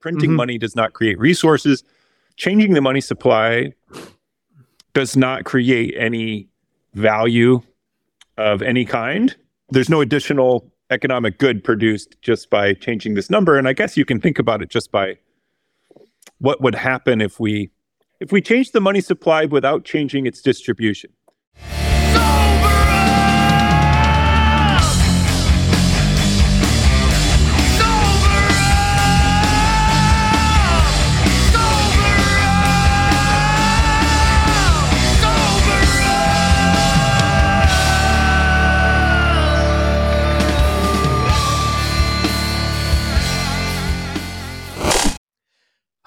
Printing mm-hmm. money does not create resources. Changing the money supply does not create any value of any kind. There's no additional economic good produced just by changing this number. And I guess you can think about it just by what would happen if we if we change the money supply without changing its distribution.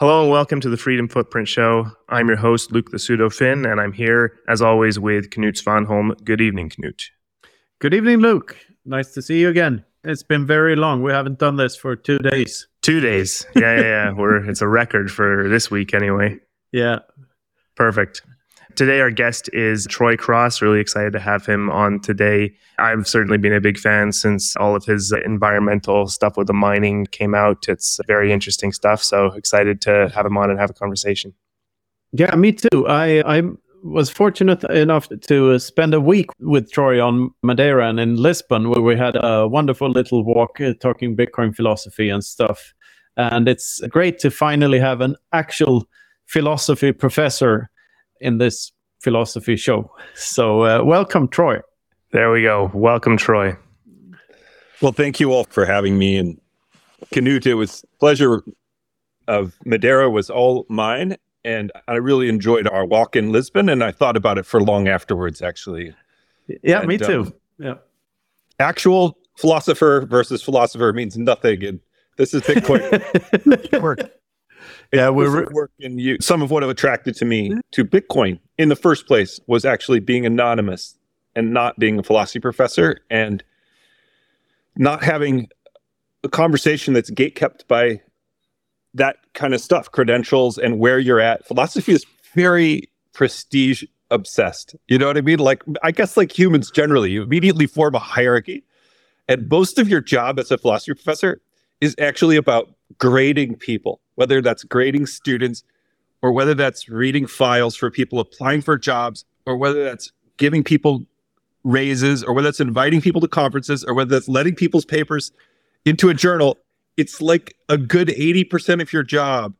Hello and welcome to the Freedom Footprint Show. I'm your host, Luke the Pseudo Finn, and I'm here, as always, with Knut Svanholm. Good evening, Knut. Good evening, Luke. Nice to see you again. It's been very long. We haven't done this for two days. Two days. Yeah, yeah, yeah. We're it's a record for this week anyway. Yeah. Perfect. Today, our guest is Troy Cross. Really excited to have him on today. I've certainly been a big fan since all of his environmental stuff with the mining came out. It's very interesting stuff. So excited to have him on and have a conversation. Yeah, me too. I I was fortunate enough to spend a week with Troy on Madeira and in Lisbon, where we had a wonderful little walk uh, talking Bitcoin philosophy and stuff. And it's great to finally have an actual philosophy professor in this philosophy show. So, uh, welcome, Troy. There we go. Welcome, Troy. Well, thank you all for having me. And Knut, it was pleasure of Madeira was all mine. And I really enjoyed our walk in Lisbon. And I thought about it for long afterwards, actually. Yeah, and, me too. Um, yeah. Actual philosopher versus philosopher means nothing. And this is Bitcoin. yeah, we're working. You some of what attracted to me mm-hmm. to Bitcoin in the first place was actually being anonymous and not being a philosophy professor and not having a conversation that's gate kept by that kind of stuff, credentials and where you're at. Philosophy is very prestige obsessed. You know what I mean? Like I guess like humans generally, you immediately form a hierarchy. And most of your job as a philosophy professor is actually about grading people whether that's grading students or whether that's reading files for people applying for jobs or whether that's giving people raises or whether that's inviting people to conferences or whether that's letting people's papers into a journal it's like a good 80% of your job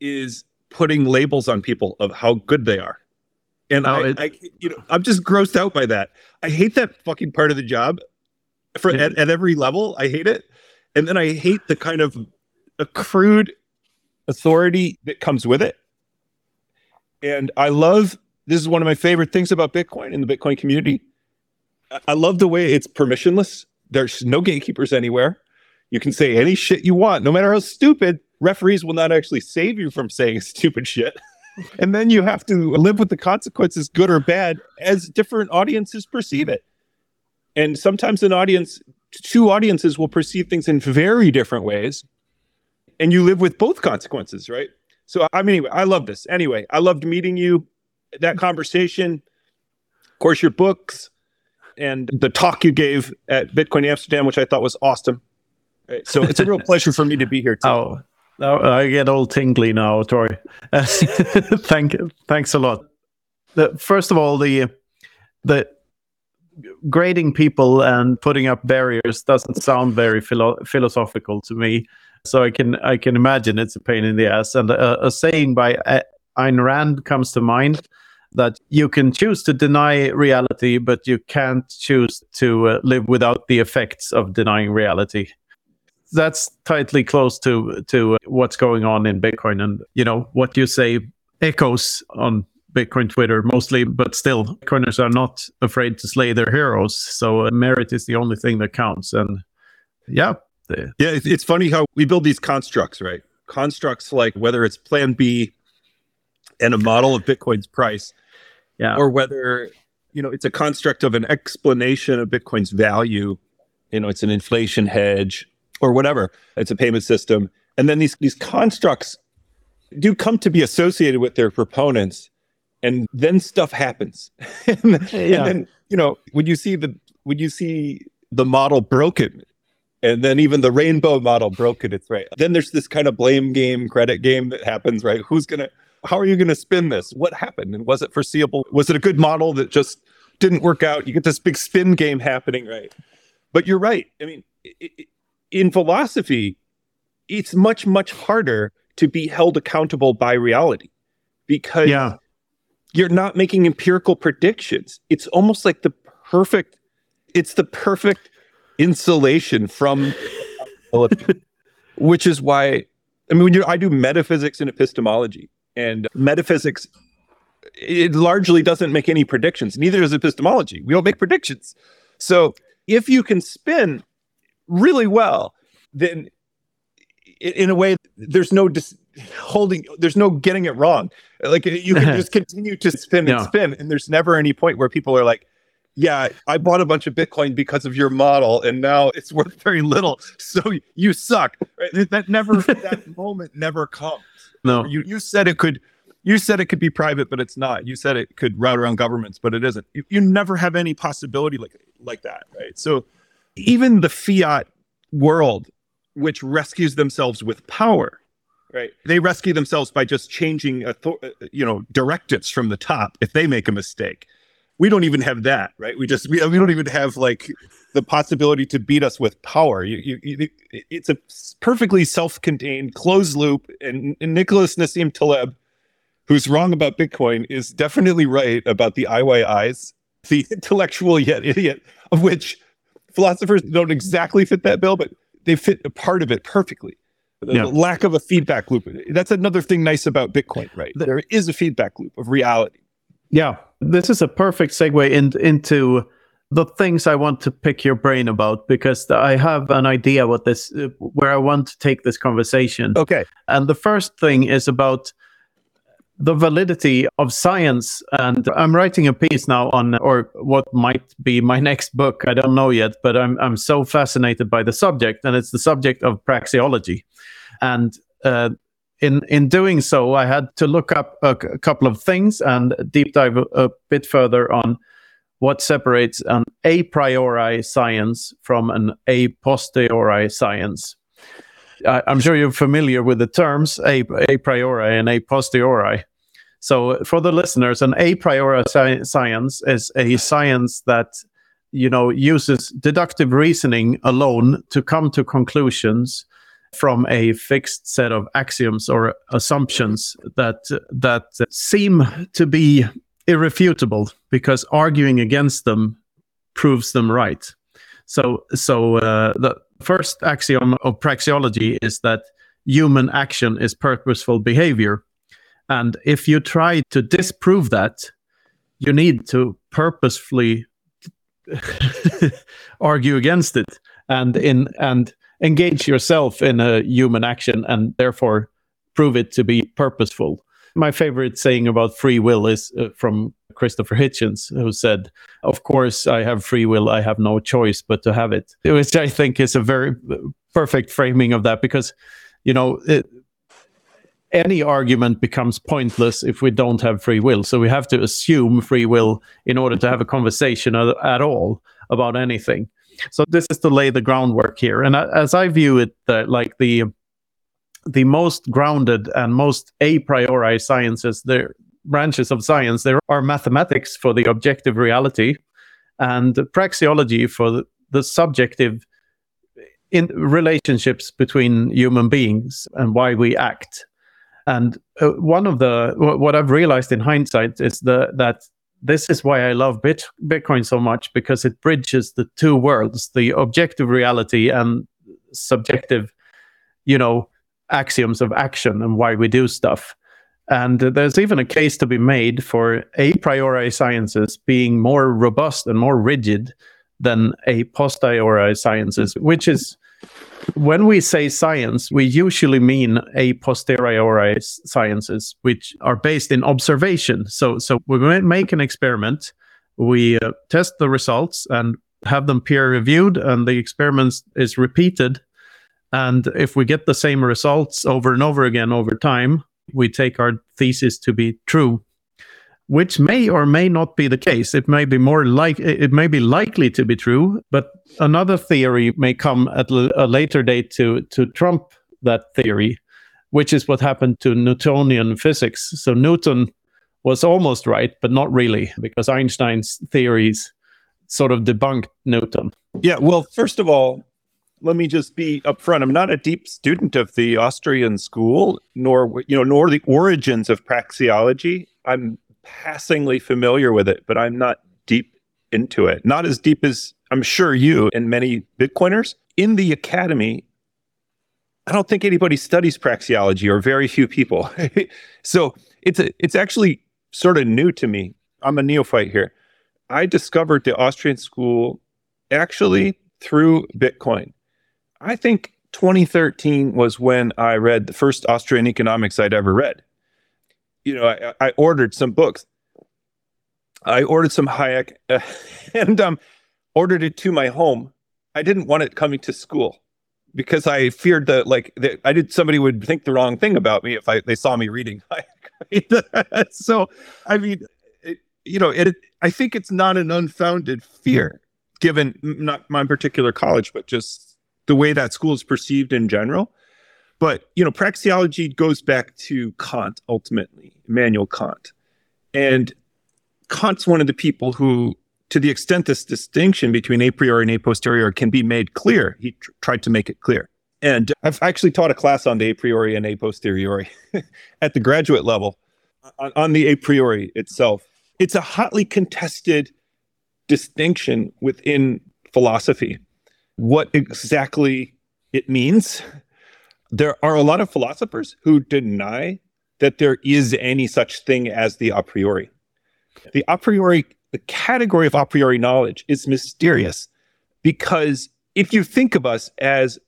is putting labels on people of how good they are. And oh, I, I, you know i'm just grossed out by that. I hate that fucking part of the job. For at, at every level i hate it. And then i hate the kind of accrued authority that comes with it. And I love this is one of my favorite things about Bitcoin in the Bitcoin community. I love the way it's permissionless. There's no gatekeepers anywhere. You can say any shit you want, no matter how stupid. Referees will not actually save you from saying stupid shit. and then you have to live with the consequences, good or bad, as different audiences perceive it. And sometimes an audience, two audiences will perceive things in very different ways and you live with both consequences, right? So I mean, anyway, I love this. Anyway, I loved meeting you, that conversation, of course, your books, and the talk you gave at Bitcoin Amsterdam, which I thought was awesome. Right? So it's a real pleasure for me to be here. Too. Oh, oh I get all tingly now, Troy. Thank, thanks a lot. The, first of all, the the grading people and putting up barriers doesn't sound very philo- philosophical to me. So I can I can imagine it's a pain in the ass. And a, a saying by Ayn Rand comes to mind that you can choose to deny reality, but you can't choose to uh, live without the effects of denying reality. That's tightly close to to what's going on in Bitcoin, and you know what you say echoes on Bitcoin Twitter mostly, but still, Bitcoiners are not afraid to slay their heroes. So uh, merit is the only thing that counts, and yeah, the yeah it's funny how we build these constructs right? Constructs like whether it's plan b and a model of bitcoin's price yeah. or whether you know it's a construct of an explanation of bitcoin's value you know it's an inflation hedge or whatever it's a payment system. And then these these constructs do come to be associated with their proponents and then stuff happens. And, yeah. and then you know when you see the when you see the model broken And then even the rainbow model broke it. It's right. Then there's this kind of blame game, credit game that happens, right? Who's going to, how are you going to spin this? What happened? And was it foreseeable? Was it a good model that just didn't work out? You get this big spin game happening, right? But you're right. I mean, in philosophy, it's much, much harder to be held accountable by reality because yeah. you're not making empirical predictions. It's almost like the perfect, it's the perfect insulation from which is why I mean when you I do metaphysics and epistemology and metaphysics it largely doesn't make any predictions neither does epistemology. We don't make predictions. So if you can spin really well then in a way there's no dis- holding there's no getting it wrong. Like you can just continue to spin and yeah. spin and there's never any point where people are like yeah, I bought a bunch of Bitcoin because of your model, and now it's worth very little. So you suck. Right? That never, that moment never comes. No, you you said it could, you said it could be private, but it's not. You said it could route around governments, but it isn't. You, you never have any possibility like like that, right? So even the fiat world, which rescues themselves with power, right? They rescue themselves by just changing, author- uh, you know, directives from the top if they make a mistake we don't even have that, right? We just we, we don't even have like the possibility to beat us with power. You, you, you, it's a perfectly self-contained closed loop, and, and Nicholas Nassim Taleb, who's wrong about Bitcoin, is definitely right about the IYIs, the intellectual yet idiot, of which philosophers don't exactly fit that bill, but they fit a part of it perfectly. The yeah. lack of a feedback loop. That's another thing nice about Bitcoin, right? There is a feedback loop of reality. Yeah, this is a perfect segue in, into the things I want to pick your brain about because I have an idea what this where I want to take this conversation. Okay. And the first thing is about the validity of science and I'm writing a piece now on or what might be my next book I don't know yet but I'm I'm so fascinated by the subject and it's the subject of praxeology and uh, in in doing so, I had to look up a, couple of things and deep dive a, a, bit further on what separates an a priori science from an a posteriori science. I, am sure you're familiar with the terms a, a priori and a posteriori. So, uh, for the listeners, an a priori sci- science is a science that you know uses deductive reasoning alone to come to conclusions from a fixed set of axioms or assumptions that that seem to be irrefutable because arguing against them proves them right. So so uh, the first axiom of praxeology is that human action is purposeful behavior. And if you try to disprove that, you need to purposefully argue against it. And in and engage yourself in a human action and therefore prove it to be purposeful. My favorite saying about free will is uh, from Christopher Hitchens, who said, Of course, I have free will. I have no choice but to have it. Which I think is a very uh, perfect framing of that because, you know, it, any argument becomes pointless if we don't have free will. So we have to assume free will in order to have a conversation at, at all about anything. So this is to lay the groundwork here, and as I view it, uh, like the the most grounded and most a priori sciences, the branches of science, there are mathematics for the objective reality, and praxeology for the, the subjective in relationships between human beings and why we act. And uh, one of the what I've realized in hindsight is the that this is why I love Bit- Bitcoin so much because it bridges the two worlds, the objective reality and subjective, you know, axioms of action and why we do stuff. And there's even a case to be made for a priori sciences being more robust and more rigid than a posteriori sciences, which is when we say science, we usually mean a posteriori sciences, which are based in observation. So, so we make an experiment, we uh, test the results and have them peer reviewed, and the experiment is repeated. And if we get the same results over and over again over time, we take our thesis to be true. Which may or may not be the case. It may be more like it may be likely to be true, but another theory may come at a later date to to trump that theory, which is what happened to Newtonian physics. So Newton was almost right, but not really, because Einstein's theories sort of debunked Newton. Yeah, well, first of all, let me just be upfront. I'm not a deep student of the Austrian school, nor you know, nor the origins of praxeology. I'm passingly familiar with it, but I'm not deep into it. Not as deep as I'm sure you and many Bitcoiners. In the academy, I don't think anybody studies praxeology or very few people. so it's a, it's actually sort of new to me. I'm a neophyte here. I discovered the Austrian school actually through Bitcoin. I think 2013 was when I read the first Austrian economics I'd ever read. You know, I, I ordered some books. I ordered some Hayek uh, and um, ordered it to my home. I didn't want it coming to school because I feared that, like, that I did somebody would think the wrong thing about me if I they saw me reading Hayek. so, I mean, it, you know, it. I think it's not an unfounded fear, given not my particular college, but just the way that school is perceived in general. But you know, praxeology goes back to Kant ultimately, Immanuel Kant, and Kant's one of the people who, to the extent this distinction between a priori and a posteriori can be made clear, he tr- tried to make it clear. And I've actually taught a class on the a priori and a posteriori at the graduate level on, on the a priori itself. It's a hotly contested distinction within philosophy what exactly it means. There are a lot of philosophers who deny that there is any such thing as the a priori. The a priori, the category of a priori knowledge is mysterious because if you think of us as,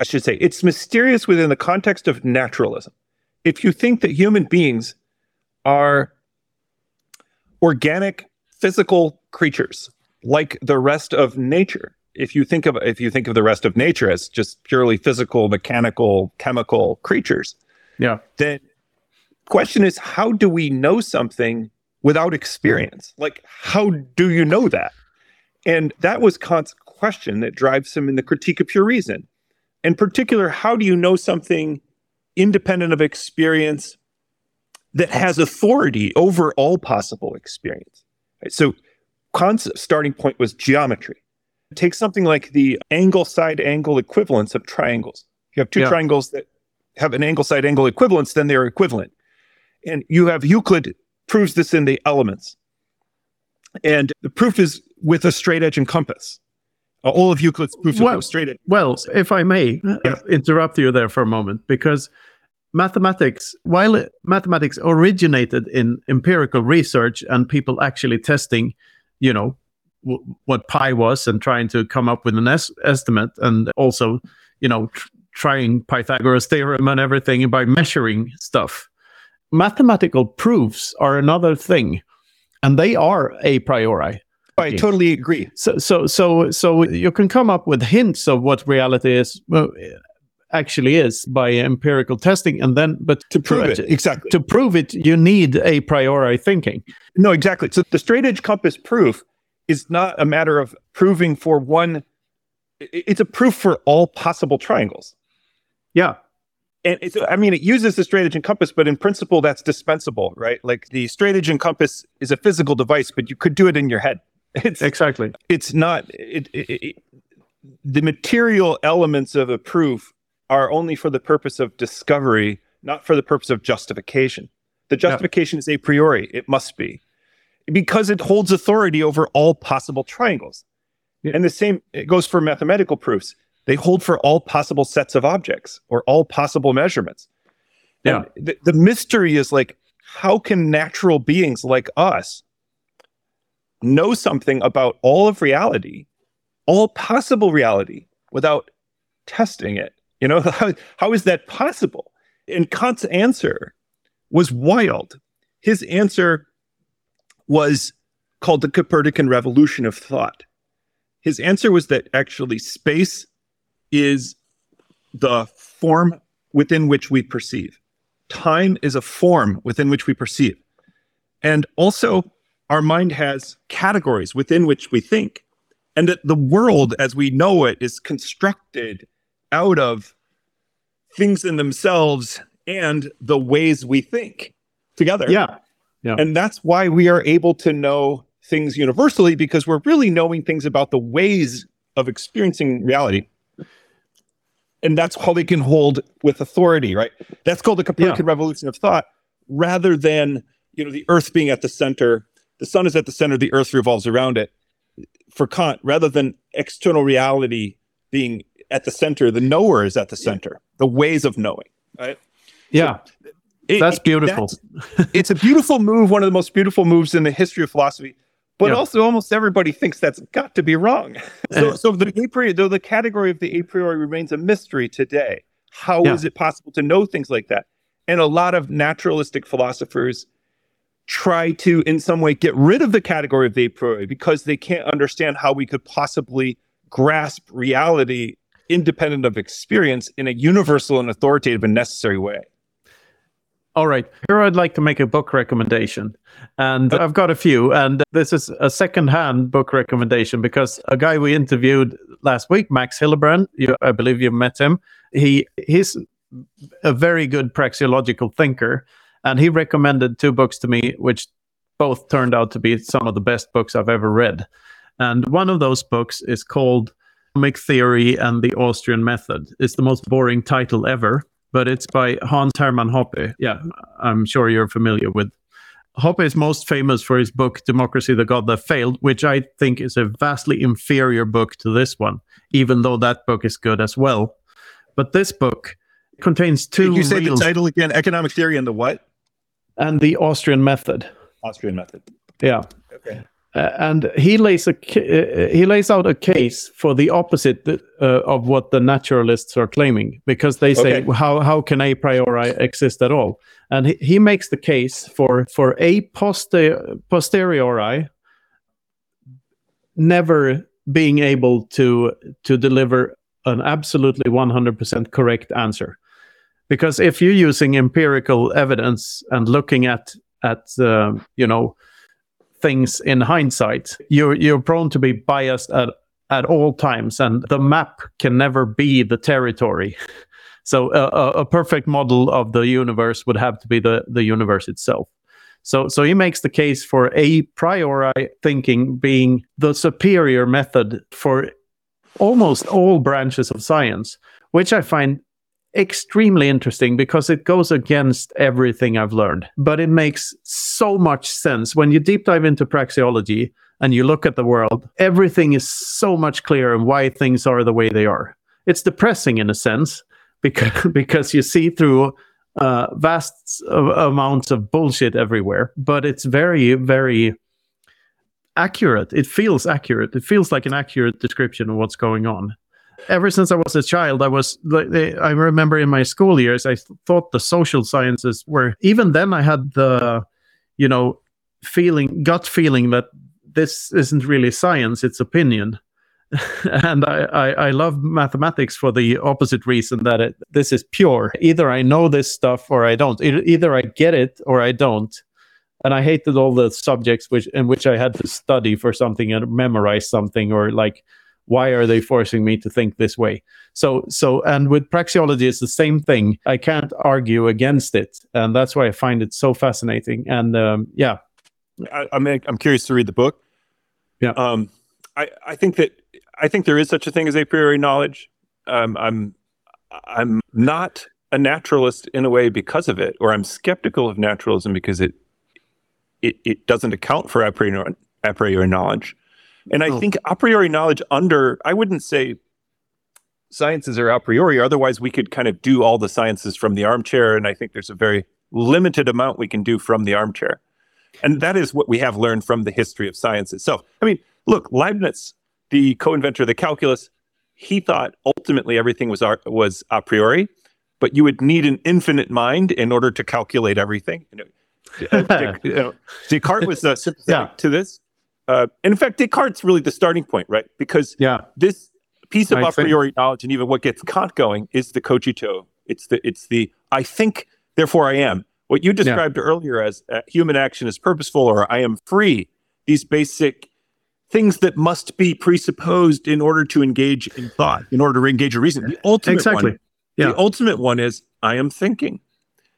I should say, it's mysterious within the context of naturalism. If you think that human beings are organic, physical creatures like the rest of nature, if you think of if you think of the rest of nature as just purely physical, mechanical, chemical creatures, yeah, then question is how do we know something without experience? Like how do you know that? And that was Kant's question that drives him in the critique of pure reason. In particular, how do you know something independent of experience that has authority over all possible experience? So Kant's starting point was geometry. Take something like the angle side angle equivalence of triangles. You have two yeah. triangles that have an angle side angle equivalence, then they're equivalent. And you have Euclid proves this in the elements. And the proof is with a straight edge and compass. Uh, all of Euclid's proofs well, are straight edge. Well, if I may uh, yeah. interrupt you there for a moment, because mathematics, while mathematics originated in empirical research and people actually testing, you know, w- what pi was and trying to come up with an es- estimate and also you know tr- trying pythagoras theorem and everything by measuring stuff mathematical proofs are another thing and they are a priori I totally agree. So, so, so, so you can come up with hints of what reality is, well, actually is by empirical testing, and then, but to prove it, it, exactly to prove it, you need a priori thinking. No, exactly. So the straight edge compass proof is not a matter of proving for one it's a proof for all possible triangles. Yeah. And it's i mean it uses the straight edge and compass but in principle that's dispensable right? Like the straight edge and compass is a physical device but you could do it in your head. It's exactly. it's not it, it, it, the material elements of a proof are only for the purpose of discovery not for the purpose of justification. The justification yeah. is a priori. It must be because it holds authority over all possible triangles. Yeah. And the same it goes for mathematical proofs. They hold for all possible sets of objects or all possible measurements. Yeah. The, the mystery is like, how can natural beings like us know something about all of reality, all possible reality, without testing it? You know, how, how is that possible? And Kant's answer was wild. His answer was called the Copernican revolution of thought. His answer was that actually space is the form within which we perceive. Time is a form within which we perceive. And also, our mind has categories within which we think. And that the world as we know it is constructed out of things in themselves and the ways we think together. Yeah. Yeah. And that's why we are able to know things universally because we're really knowing things about the ways of experiencing reality. And that's how they can hold with authority, right? That's called the Copernican yeah. revolution of thought, rather than you know the Earth being at the center. The sun is at the center, the Earth revolves around it. For Kant, rather than external reality being at the center, the knower is at the center. The ways of knowing, right? Yeah. So it, that's beautiful. That's, it's a beautiful move, one of the most beautiful moves in the history of philosophy. But yeah. also, almost everybody thinks that's got to be wrong. so, so the a priori, though the category of the a priori remains a mystery today. How yeah. is it possible to know things like that? And a lot of naturalistic philosophers try to, in some way, get rid of the category of the a priori because they can't understand how we could possibly grasp reality independent of experience in a universal and authoritative and necessary way. All right. Here I'd like to make a book recommendation. And I've got a few. And this is a second-hand book recommendation because a guy we interviewed last week, Max Hillebrand, you, I believe you met him. He he's a very good praxeological thinker. And he recommended two books to me, which both turned out to be some of the best books I've ever read. And one of those books is called Economic Theory and the Austrian Method. It's the most boring title ever but it's by Hans Hermann Hoppe. Yeah, I'm sure you're familiar with. Hoppe is most famous for his book Democracy the God That Failed, which I think is a vastly inferior book to this one, even though that book is good as well. But this book contains two. you say real... the title again? Economic Theory and the what? And the Austrian Method. Austrian Method. Yeah. Okay. Uh, and he lays a uh, he lays out a case for the opposite uh, of what the naturalists are claiming because they say okay. how how can a priori exist at all and he, he makes the case for for a poster, posteriori never being able to to deliver an absolutely 100% correct answer because if you're using empirical evidence and looking at at uh, you know things in hindsight, you're you're prone to be biased at at all times, and the map can never be the territory. So a, a perfect model of the universe would have to be the the universe itself. So, so he makes the case for a priori thinking being the superior method for almost all branches of science, which I find extremely interesting because it goes against everything I've learned, but it makes so much sense. When you deep dive into praxeology and you look at the world, everything is so much clearer and why things are the way they are. It's depressing in a sense because, because you see through uh, vast amounts of bullshit everywhere, but it's very, very accurate. It feels accurate. It feels like an accurate description of what's going on ever since I was a child, I was like, I remember in my school years, I thought the social sciences were even then I had the, you know, feeling gut feeling that this isn't really science, it's opinion. and I, I, I, love mathematics for the opposite reason that it, this is pure. Either I know this stuff or I don't. Either I get it or I don't. And I hated all the subjects which in which I had to study for something and memorize something or like why are they forcing me to think this way? So so and with praxeology it's the same thing. I can't argue against it. And that's why i find it so fascinating. And um, yeah. I, am I'm, I'm curious to read the book. Yeah. Um i i think that i think there is such a thing as a priori knowledge. Um i'm i'm not a naturalist in a way because of it or i'm skeptical of naturalism because it it, it doesn't account for a priori, a priori knowledge and I oh. think a priori knowledge under, I wouldn't say sciences are a priori, otherwise we could kind of do all the sciences from the armchair. And I think there's a very limited amount we can do from the armchair. And that is what we have learned from the history of science itself. I mean, look, Leibniz, the co-inventor of the calculus, he thought ultimately everything was was a priori, but you would need an infinite mind in order to calculate everything. You know, you know, Descartes was uh, sympathetic yeah. to this. Uh, and in fact, Descartes really the starting point, right? Because yeah. this piece of I a priori think. knowledge and even what gets Kant going is the cogito. It's the it's the I think, therefore I am. What you described yeah. earlier as uh, human action is purposeful or I am free, these basic things that must be presupposed in order to engage in thought, in order to engage a reason. The ultimate exactly. one, yeah. the ultimate one is I am thinking.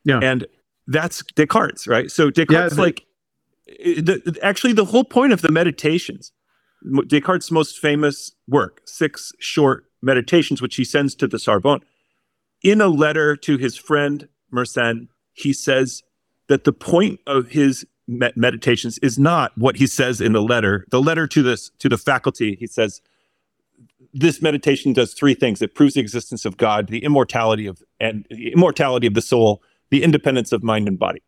Yeah. And that's Descartes, right? So Descartes, yeah, like, the, actually, the whole point of the meditations, Descartes' most famous work, six short meditations, which he sends to the Sorbonne, in a letter to his friend Mersenne, he says that the point of his meditations is not what he says in the letter. The letter to this to the faculty, he says, this meditation does three things. It proves the existence of God, the immortality of and the immortality of the soul, the independence of mind and body.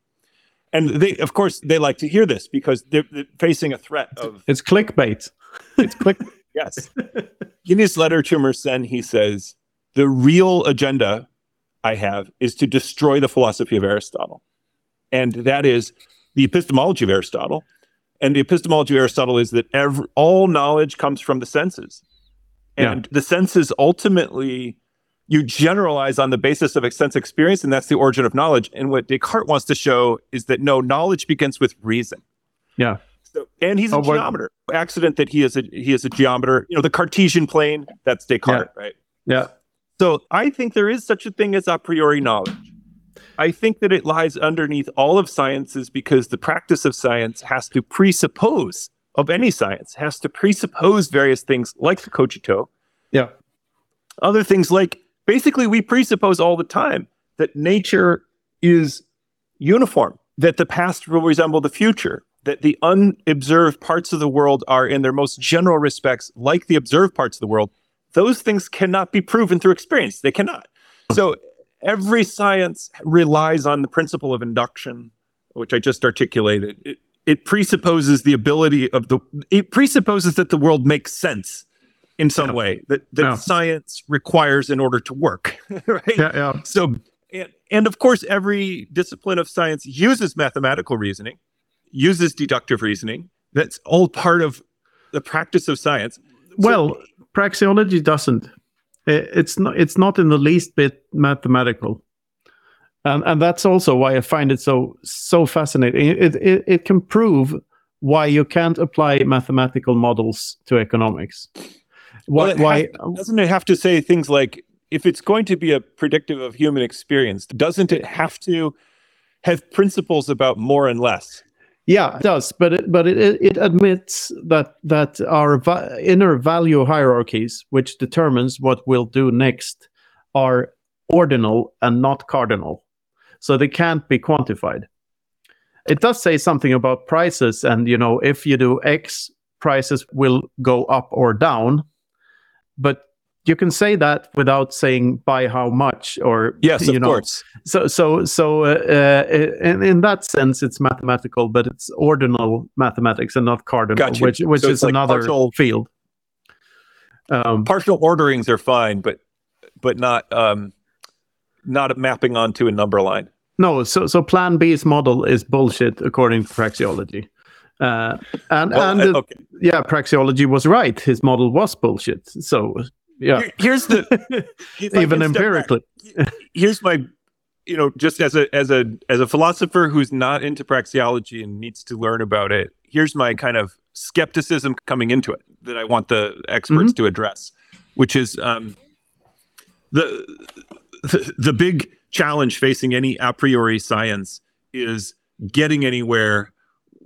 And they, of course, they like to hear this because they're, they're facing a threat of it's clickbait. It's click. yes. In his letter to Mersenne, he says the real agenda I have is to destroy the philosophy of Aristotle, and that is the epistemology of Aristotle. And the epistemology of Aristotle is that every, all knowledge comes from the senses. And yeah. the senses ultimately, you generalize on the basis of sense experience, and that's the origin of knowledge. And what Descartes wants to show is that no, knowledge begins with reason. Yeah. So, and he's a oh, geometer. Accident that he is a he is a geometer. You know, the Cartesian plane, that's Descartes, yeah. right? Yeah. So I think there is such a thing as a priori knowledge. I think that it lies underneath all of sciences because the practice of science has to presuppose of any science has to presuppose various things like the cogito. Yeah. Other things like basically we presuppose all the time that nature is uniform, that the past will resemble the future, that the unobserved parts of the world are in their most general respects like the observed parts of the world. Those things cannot be proven through experience. They cannot. So every science relies on the principle of induction, which I just articulated. It, it presupposes the ability of the it presupposes that the world makes sense in some yeah. way that, that yeah. science requires in order to work right yeah, yeah. so and, and of course every discipline of science uses mathematical reasoning uses deductive reasoning that's all part of the practice of science well so, praxeology doesn't it's not it's not in the least bit mathematical and and that's also why I find it so so fascinating. It it, it can prove why you can't apply mathematical models to economics. Why, well, why doesn't it have to say things like if it's going to be a predictive of human experience, doesn't it have to have principles about more and less? Yeah, it does, but it, but it, it admits that that our va- inner value hierarchies, which determines what we'll do next, are ordinal and not cardinal so they can't be quantified. It does say something about prices, and you know, if you do X, prices will go up or down, but you can say that without saying by how much or yes, you of know. course. So, so, so, uh, uh, in, in that sense, it's mathematical, but it's ordinal mathematics and not cardinal, which which so is like another partial, field. Um, partial orderings are fine, but but not um, not mapping onto a number line. No, so so Plan B's model is bullshit according to praxeology. Uh, and well, and uh, okay. yeah, praxeology was right. His model was bullshit. So yeah, Here, here's the even empirically. Back, here's my, you know, just as a as a as a philosopher who's not into praxeology and needs to learn about it. Here's my kind of skepticism coming into it that I want the experts mm-hmm. to address, which is um, the, the the big challenge facing any a priori science is getting anywhere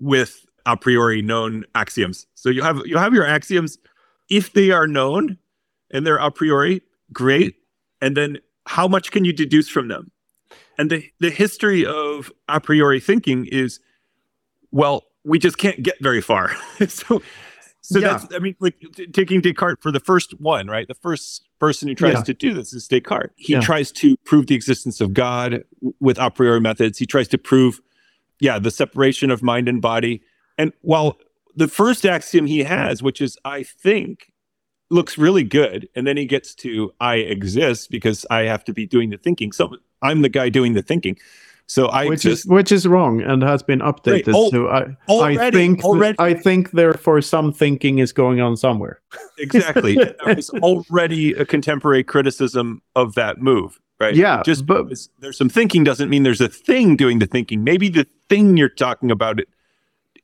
with a priori known axioms. So you have you have your axioms if they are known and they're a priori, great. And then how much can you deduce from them? And the, the history of a priori thinking is well, we just can't get very far. so so yeah. that's, I mean, like t- taking Descartes for the first one, right? The first person who tries yeah. to do this is Descartes. He yeah. tries to prove the existence of God with a priori methods. He tries to prove, yeah, the separation of mind and body. And while the first axiom he has, which is I think, looks really good, and then he gets to I exist because I have to be doing the thinking. So I'm the guy doing the thinking. So I which is which is wrong and has been updated. Right, so I already, I think already, I think therefore some thinking is going on somewhere. exactly. there is already a contemporary criticism of that move. right? Yeah, just but there's some thinking doesn't mean there's a thing doing the thinking. Maybe the thing you're talking about it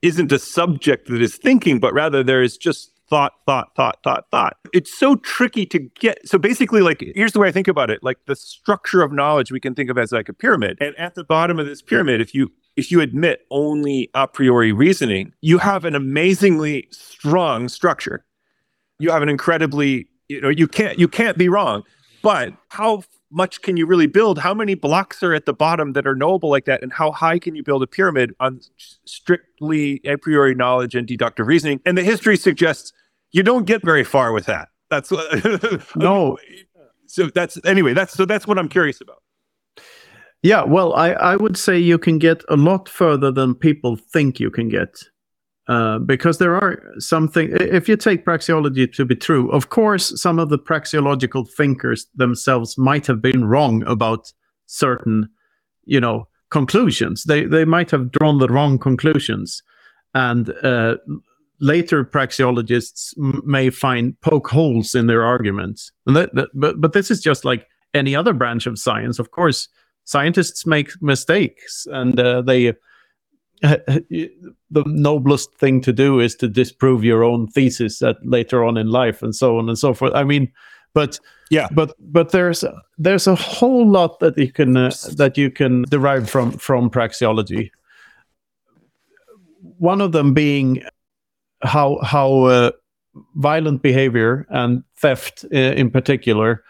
isn't a subject that is thinking, but rather there is just thought, thought, thought, thought, thought. It's so tricky to get. So basically, like, here's the way I think about it: like the structure of knowledge we can think of as like a pyramid, and at the bottom of this pyramid, if you if you admit only a priori reasoning, you have an amazingly strong structure. You have an incredibly, you know, you can't you can't be wrong. But how much can you really build? How many blocks are at the bottom that are knowable like that? And how high can you build a pyramid on strictly a priori knowledge and deductive reasoning? And the history suggests you don't get very far with that. That's what, no. So that's anyway. That's so that's what I'm curious about. Yeah, well, I, I would say you can get a lot further than people think you can get. Uh, because there are something, if you take praxeology to be true, of course, some of the praxeological thinkers themselves might have been wrong about certain, you know, conclusions. They, they might have drawn the wrong conclusions. And uh, later praxeologists may find poke holes in their arguments. That, that, but, but this is just like any other branch of science. Of course, scientists make mistakes and uh, they the noblest thing to do is to disprove your own thesis at later on in life and so on and so forth. I mean but yeah. but but there's there's a whole lot that you can uh, that you can derive from from praxeology. One of them being how how uh, violent behavior and theft uh, in particular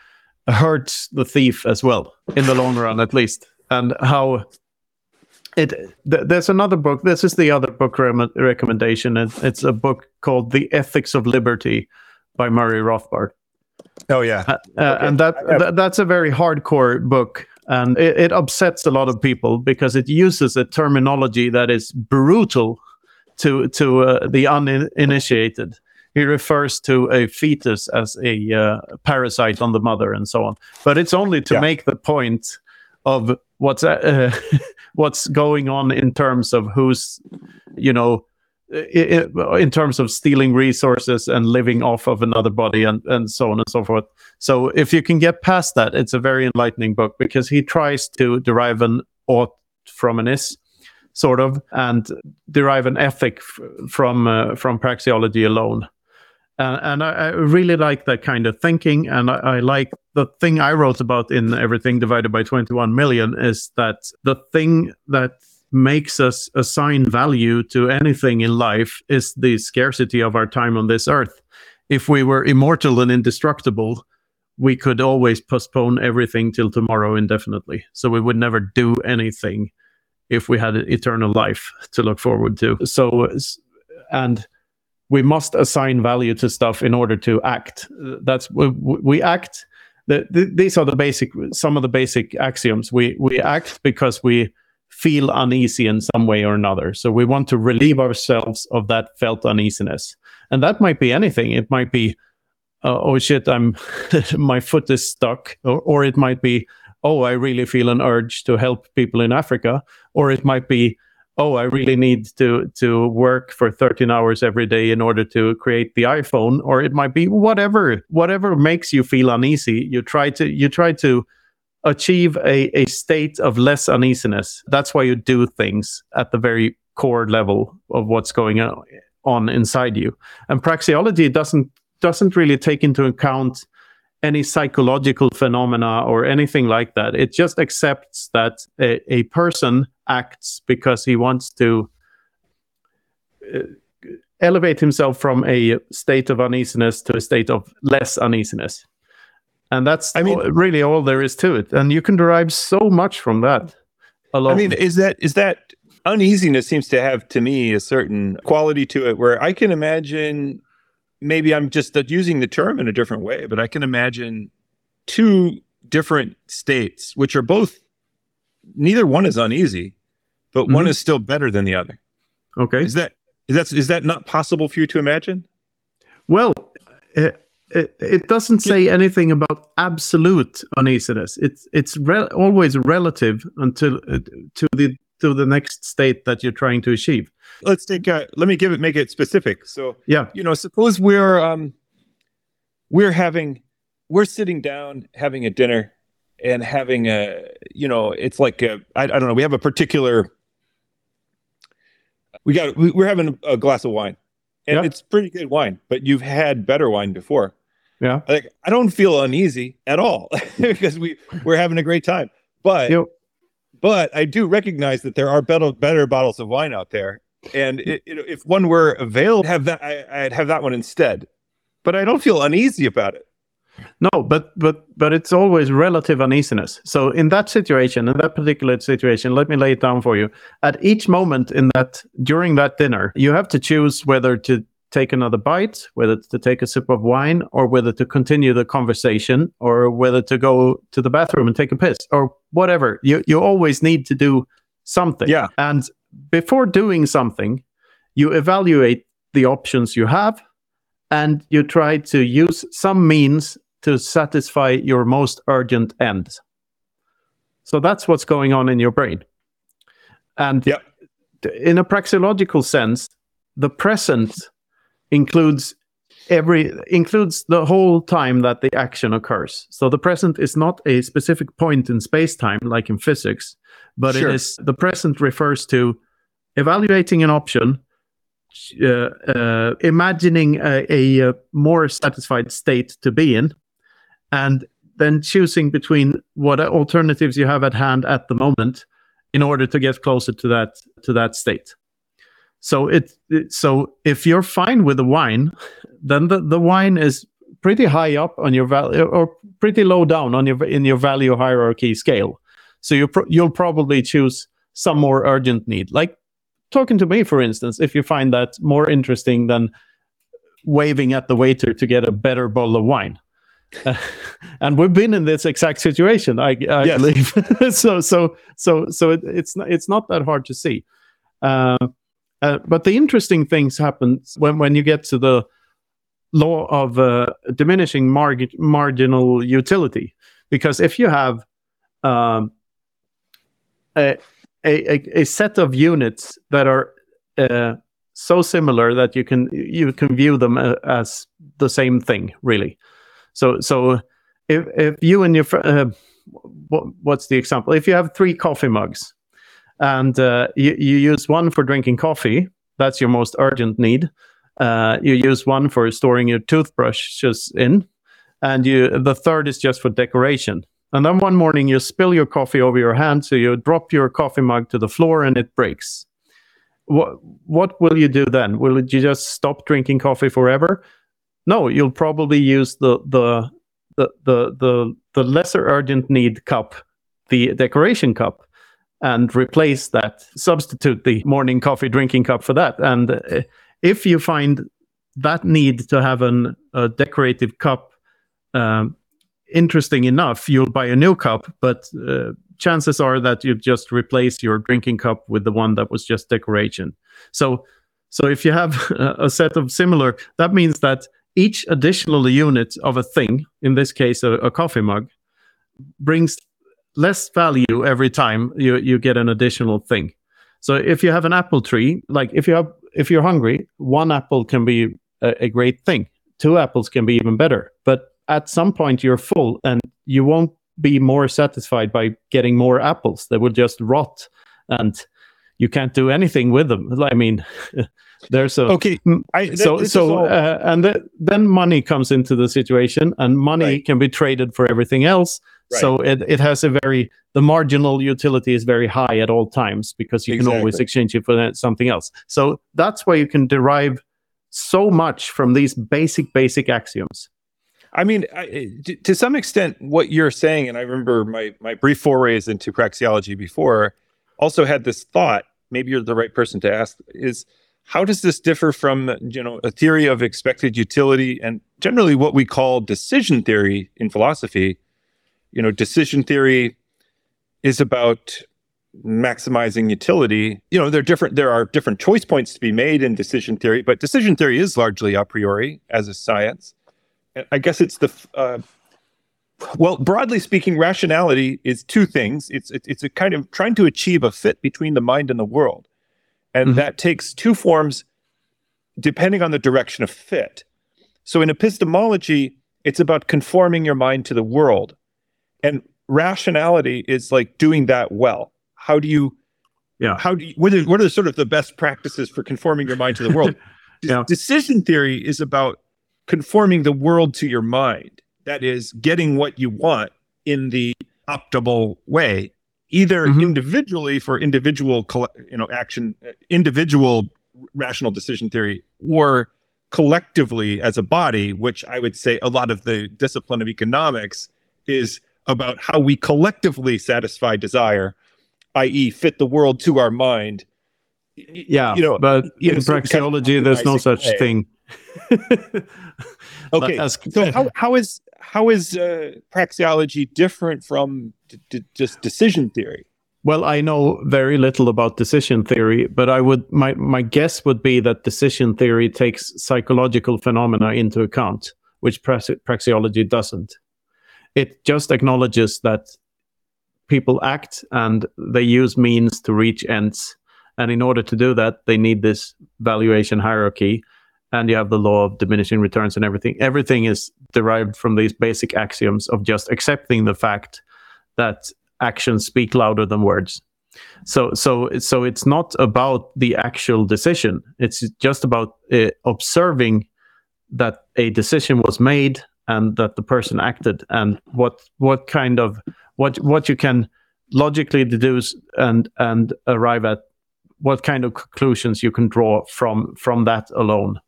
hurts the thief as well in the long run at least and how it th- there's another book this is the other book re- recommendation it, it's a book called the ethics of liberty by murray rothbard oh yeah uh, uh, okay. and that, that, that's a very hardcore book and it, it upsets a lot of people because it uses a terminology that is brutal to to uh, the uninitiated he refers to a fetus as a uh, parasite on the mother and so on. But it's only to yeah. make the point of what's uh, what's going on in terms of who's, you know, in terms of stealing resources and living off of another body and, and so on and so forth. So if you can get past that, it's a very enlightening book because he tries to derive an ought from an is sort of and derive an ethic f- from uh, from praxeology alone uh, and I, I, really like that kind of thinking. And I, I, like the thing I wrote about in Everything Divided by 21 Million is that the thing that makes us assign value to anything in life is the scarcity of our time on this earth. If we were immortal and indestructible, we could always postpone everything till tomorrow indefinitely. So we would never do anything if we had eternal life to look forward to. So, and we must assign value to stuff in order to act. That's we, we act. The, the, these are the basic some of the basic axioms. We we act because we feel uneasy in some way or another. So we want to relieve ourselves of that felt uneasiness, and that might be anything. It might be, uh, oh shit, I'm my foot is stuck, or, or it might be, oh, I really feel an urge to help people in Africa, or it might be oh i really need to to work for 13 hours every day in order to create the iphone or it might be whatever whatever makes you feel uneasy. You try to you try to achieve a, a state of less uneasiness. That's why you do things at the very core level of what's going on inside you. And praxeology doesn't doesn't really take into account any psychological phenomena or anything like that. It just accepts that a, a person acts because he wants to uh, elevate himself from a state of uneasiness to a state of less uneasiness. And that's I mean, all, really all there is to it. And you can derive so much from that. Alone. I mean, is that is that uneasiness seems to have to me a certain quality to it where I can imagine maybe I'm just using the term in a different way, but I can imagine two different states, which are both, neither one is uneasy, but mm-hmm. one is still better than the other. Okay. Is that, is that, is that not possible for you to imagine? Well, it, it, it doesn't say anything about absolute uneasiness. It's, it's re- always relative until uh, to the, to the next state that you're trying to achieve let's take a, let me give it make it specific so yeah you know suppose we're um we're having we're sitting down having a dinner and having a you know it's like I, I don't know we have a particular we got we, we're having a glass of wine. And yeah. it's pretty good wine but you've had better wine before. Yeah. Like i don't feel uneasy at all because we we're having a great time. But yep. but i do recognize that there are better better bottles of wine out there. And it, it, if one were available have that I, i'd have that one instead. But i don't feel uneasy about it no, but but but it's always relative uneasiness. So in that situation, in that particular situation, let me lay it down for you. At each moment in that during that dinner, you have to choose whether to take another bite, whether to take a sip of wine, or whether to continue the conversation, or whether to go to the bathroom and take a piss, or whatever. You you always need to do something. Yeah. And before doing something, you evaluate the options you have and you try to use some means to satisfy your most urgent ends. So that's what's going on in your brain. And yep. in a praxeological sense, the present includes every includes the whole time that the action occurs. So the present is not a specific point in space time like in physics, but sure. it is the present refers to evaluating an option, uh, uh, imagining a, a, a, more satisfied state to be in, and then choosing between what alternatives you have at hand at the moment in order to get closer to that to that state. So it, so if you're fine with the wine then the, the wine is pretty high up on your value or pretty low down on your in your value hierarchy scale. So you pro- you'll probably choose some more urgent need. Like talking to me for instance if you find that more interesting than waving at the waiter to get a better bottle of wine uh, and we've been in this exact situation, I, I yes. believe. so, so, so, so it, it's not, it's not that hard to see. Uh, uh, but the interesting things happen when when you get to the law of uh, diminishing marginal utility, because if you have um, a, a, a set of units that are uh, so similar that you can you can view them uh, as the same thing, really. So so if if you and your friend, uh, what, what's the example? If you have three coffee mugs, and uh, you you use one for drinking coffee, that's your most urgent need. Uh, you use one for storing your toothbrushes in, and you the third is just for decoration. And then one morning you spill your coffee over your hand, so you drop your coffee mug to the floor and it breaks. What what will you do then? Will you just stop drinking coffee forever? No, you'll probably use the the the the the, the lesser urgent need cup, the decoration cup, and replace that. Substitute the morning coffee drinking cup for that. And uh, if you find that need to have an, a decorative cup um, interesting enough, you'll buy a new cup. But uh, chances are that you just replace your drinking cup with the one that was just decoration. So, so if you have a set of similar, that means that each additional unit of a thing, in this case a, a, coffee mug, brings less value every time you, you get an additional thing. So if you have an apple tree, like if you have if you're hungry, one apple can be a, a great thing. Two apples can be even better. But at some point you're full and you won't be more satisfied by getting more apples. They will just rot and you can't do anything with them. I mean, there's a okay. I, so so all... uh, and th- then money comes into the situation, and money right. can be traded for everything else. Right. So it, it has a very the marginal utility is very high at all times because you exactly. can always exchange it for something else. So that's why you can derive so much from these basic basic axioms. I mean, I, to some extent, what you're saying, and I remember my my brief forays into praxeology before, also had this thought maybe you're the right person to ask is how does this differ from you know a theory of expected utility and generally what we call decision theory in philosophy? You know decision theory is about maximizing utility. You know there are different there are different choice points to be made in decision theory but decision theory is largely a priori as a science. I guess it's the uh, well, broadly speaking, rationality is two things. It's it's a kind of trying to achieve a fit between the mind and the world, and mm-hmm. that takes two forms, depending on the direction of fit. So in epistemology, it's about conforming your mind to the world, and rationality is like doing that well. How do you Yeah. how do you, what are, what are sort of the best practices for conforming your mind to the world? Yeah. Decision theory is about conforming the world to your mind. That is getting what you want in the optimal way, either Mhm. individually for individual, you know, action, uh, individual rational decision theory, or collectively as a body, which I would say a lot of the discipline of economics is about how we collectively satisfy desire, i.e., fit the world to our mind. Yeah, you know, but you know, in so kind of praxeology, there's no such way. thing. Okay, so how, how is how is uh, praxeology different from d- d- just decision theory? Well, I know very little about decision theory, but I would my my guess would be that decision theory takes psychological phenomena into account, which praxe- praxeology doesn't. It just acknowledges that people act and they use means to reach ends, and in order to do that, they need this valuation hierarchy, and you have the law of diminishing returns and everything. Everything is derived from these basic axioms of just accepting the fact that actions speak louder than words. So, so, so it's not about the actual decision. It's just about uh, observing that a decision was made and that the person acted, and what what kind of what what you can logically deduce and and arrive at what kind of conclusions you can draw from from that alone.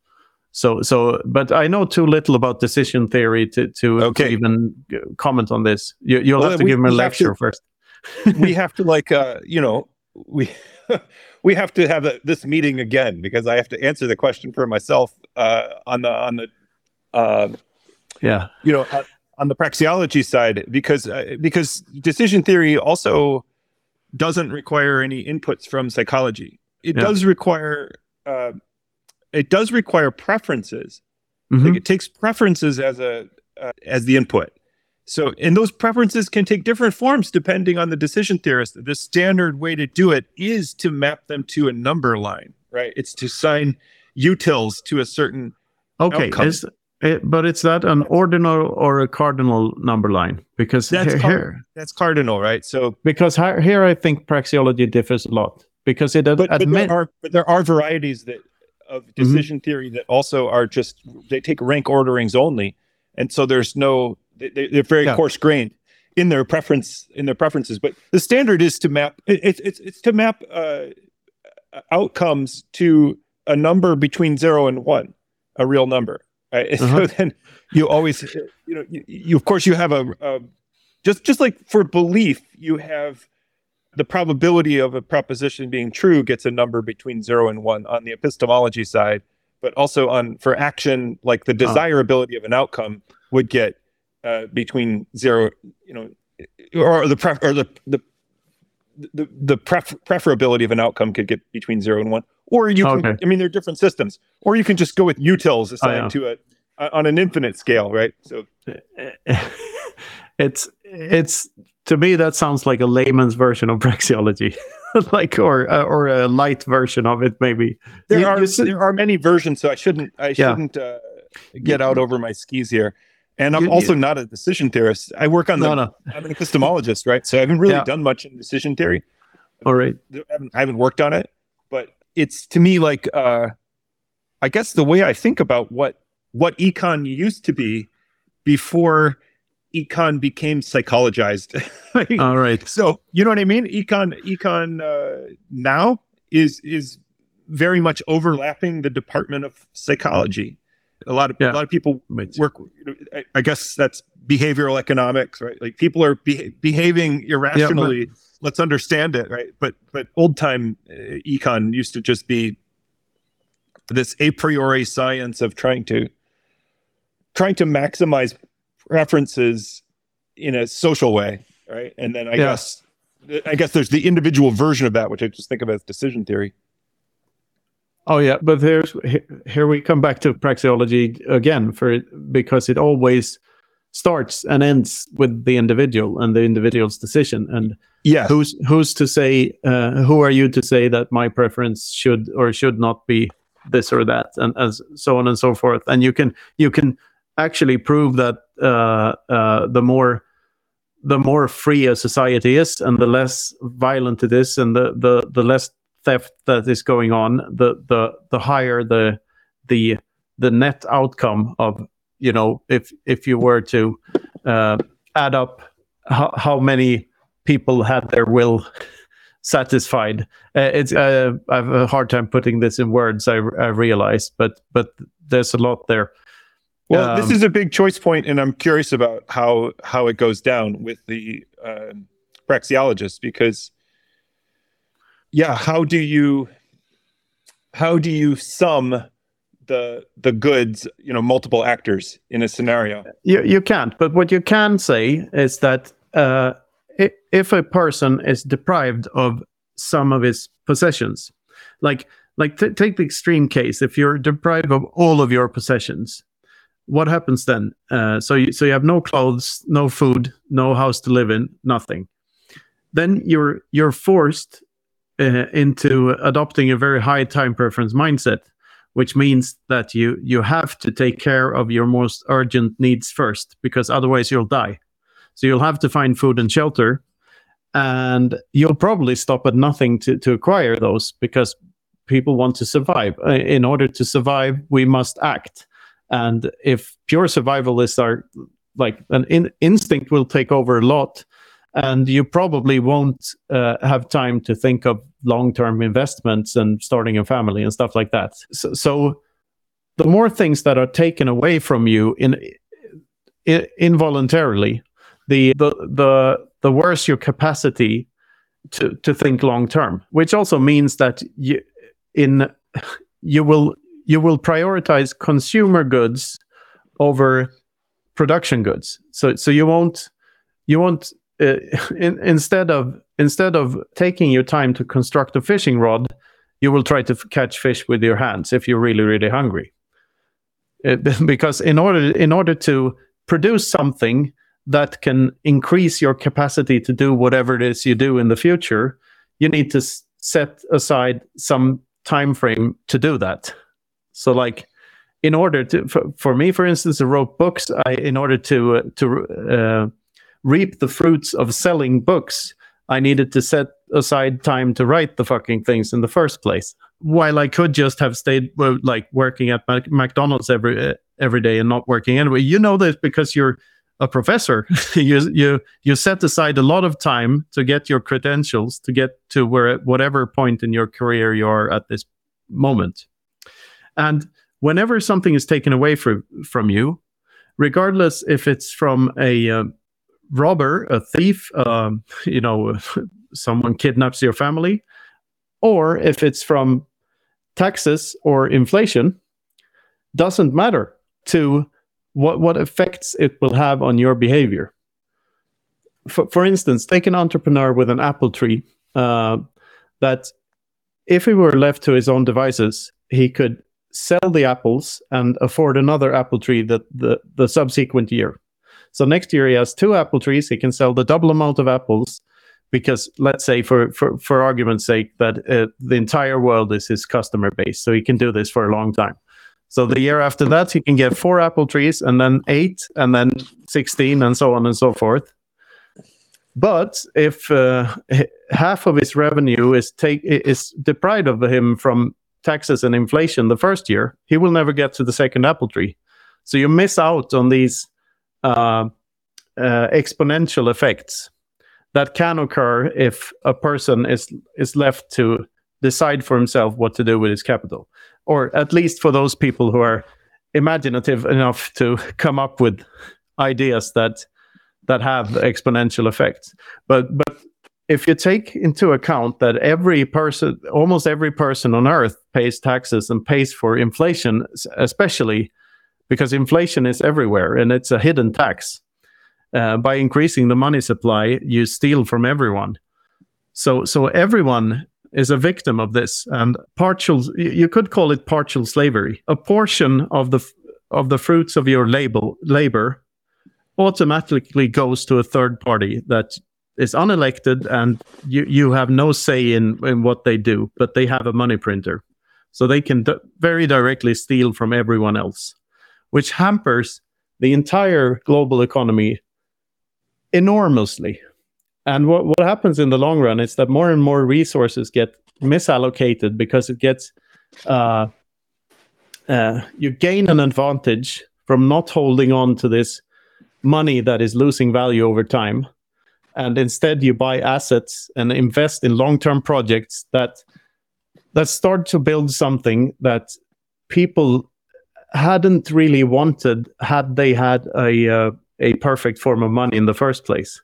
So, so, but I know too little about decision theory to to, to even uh, comment on this. You, you'll Well, have to we- give me a have to- lecture first. we have to like uh, you know we we have to have a, this meeting again because I have to answer the question for myself uh, on the on the uh, Yeah, you know on, on the praxeology side because uh, because decision theory also doesn't require any inputs from psychology. It Yeah. does require uh, it does require preferences. Mhm. Like it takes preferences as a uh, as the input. So, and those preferences can take different forms depending on the decision theorist. The standard way to do it is to map them to a number line, right? It's to assign utils to a certain Okay, is it, but it's that an ordinal or a cardinal number line? Because That's here, card- here that's cardinal, right? So, because here, here I think praxeology differs a lot because it but, but admit there are but there are varieties that of decision theory that also are just they take rank orderings only, and so there's no they, they're very Yeah. coarse grained in their preference in their preferences. But the standard is to map it, it's it's it's to map uh, outcomes to a number between zero and one, a real number. Right? Uh-huh. So then you always you know you, you of course you have a, a just just like for belief you have the probability of a proposition being true gets a number between zero and one on the epistemology side, but also on for action, like the desirability of an outcome would get uh, between zero, you know, or the pref- or the the the, the pref- preferability of an outcome could get between zero and one. Or you can, Okay. I mean, there are different systems. Or you can just go with utils assigned yeah. to a on an infinite scale, right? So it's it's to me that sounds like a layman's version of praxeology, like or uh, or a light version of it maybe. there You- are you there are many versions, so I shouldn't I Yeah. shouldn't uh, get out over my skis here. And I'm You- also not a decision theorist. I work on the. No, no. I'm an epistemologist, right? So I haven't really Yeah. done much in decision theory. All right. I haven't, I haven't worked on it, but it's to me like uh, I guess the way I think about what what econ used to be before econ became psychologized. All right. so you know what I mean? Econ econ uh, now is is very much overlapping the department of psychology. A lot of Yeah. a lot of people work. I, I guess that's behavioral economics, right? Like people are be- behaving irrationally. Let's understand it, right? But but old time uh, econ used to just be this a priori science of trying to trying to maximize preferences in a social way, right? And then I Yeah. guess I guess there's the individual version of that, which I just think of as decision theory. Oh yeah, but here's here we come back to praxeology again for it because it always starts and ends with the individual and the individual's decision. And Yeah, who's who's to say? Uh, who are you to say that my preference should or should not be this or that, and as so on and so forth. And you can you can actually prove that uh, uh, the more the more free a society is and the less violent it is and the the, the less theft that is going on the the the higher the the the net outcome of you know if if you were to uh, add up how, how many people had their will satisfied. Uh, it's uh, i have a hard time putting this in words i, I realize but but there's a lot there well, um, this is a big choice point, and I'm curious about how how it goes down with the uh, praxeologists because, yeah, how do you how do you sum the the goods, you know, multiple actors in a scenario? You you can't, but what you can say is that uh, if a person is deprived of some of his possessions, like like t- take the extreme case, if you're deprived of all of your possessions what happens then? Uh, so you, so you have no clothes, no food, no house to live in, nothing. Then you're you're forced uh, into adopting a very high time preference mindset, which means that you you have to take care of your most urgent needs first, because otherwise you'll die. So you'll have to find food and shelter, and you'll probably stop at nothing to to acquire those because people want to survive. Uh, in order to survive, we must act and if pure survivalists are like an in- instinct will take over a lot, and you probably won't uh, have time to think of long-term investments and starting a family and stuff like that. So, so the more things that are taken away from you in, in involuntarily, the the the the worse your capacity to to think long term. Which also means that you in you will you will prioritize consumer goods over production goods. So so you won't you won't uh, in, instead of instead of taking your time to construct a fishing rod, you will try to f- catch fish with your hands if you're really really hungry. Uh, because in order in order to produce something that can increase your capacity to do whatever it is you do in the future, you need to s- set aside some time frame to do that. So like in order to for, for me for instance I wrote books I in order to uh, to uh, reap the fruits of selling books I needed to set aside time to write the fucking things in the first place. While I could just have stayed like working at Mac- McDonald's every uh, every day and not working anyway. You know this because you're a professor. You you you set aside a lot of time to get your credentials to get to where whatever point in your career you are at this moment and whenever something is taken away from, from you, regardless if it's from a uh, robber, a thief, um, you know, someone kidnaps your family, or if it's from taxes or inflation, doesn't matter to what, what effects it will have on your behavior. For, for instance, take an entrepreneur with an apple tree uh, that if he were left to his own devices, he could sell the apples and afford another apple tree that the, the subsequent year. So next year he has two apple trees. He can sell the double amount of apples because let's say for for, for argument's sake that uh, the entire world is his customer base. So he can do this for a long time. So the year after that he can get four apple trees and then eight and then 16 and so on and so forth. But if uh, half of his revenue is take is deprived of him from taxes and inflation the first year, he will never get to the second apple tree. So you miss out on these uh, uh, exponential effects that can occur if a person is is left to decide for himself what to do with his capital, or at least for those people who are imaginative enough to come up with ideas that that have exponential effects. But but if you take into account that every person, almost every person on earth pays taxes and pays for inflation, especially because inflation is everywhere and it's a hidden tax. Uh, by increasing the money supply, you steal from everyone. So, so everyone is a victim of this, and partial. You could call it partial slavery. A portion of the of the fruits of your label labor automatically goes to a third party that is unelected and you, you have no say in, in what they do, but they have a money printer. So they can d- very directly steal from everyone else, which hampers the entire global economy enormously. And what, what happens in the long run is that more and more resources get misallocated because it gets uh, uh, you gain an advantage from not holding on to this money that is losing value over time and instead you buy assets and invest in long-term projects that that start to build something that people hadn't really wanted had they had a uh, a perfect form of money in the first place.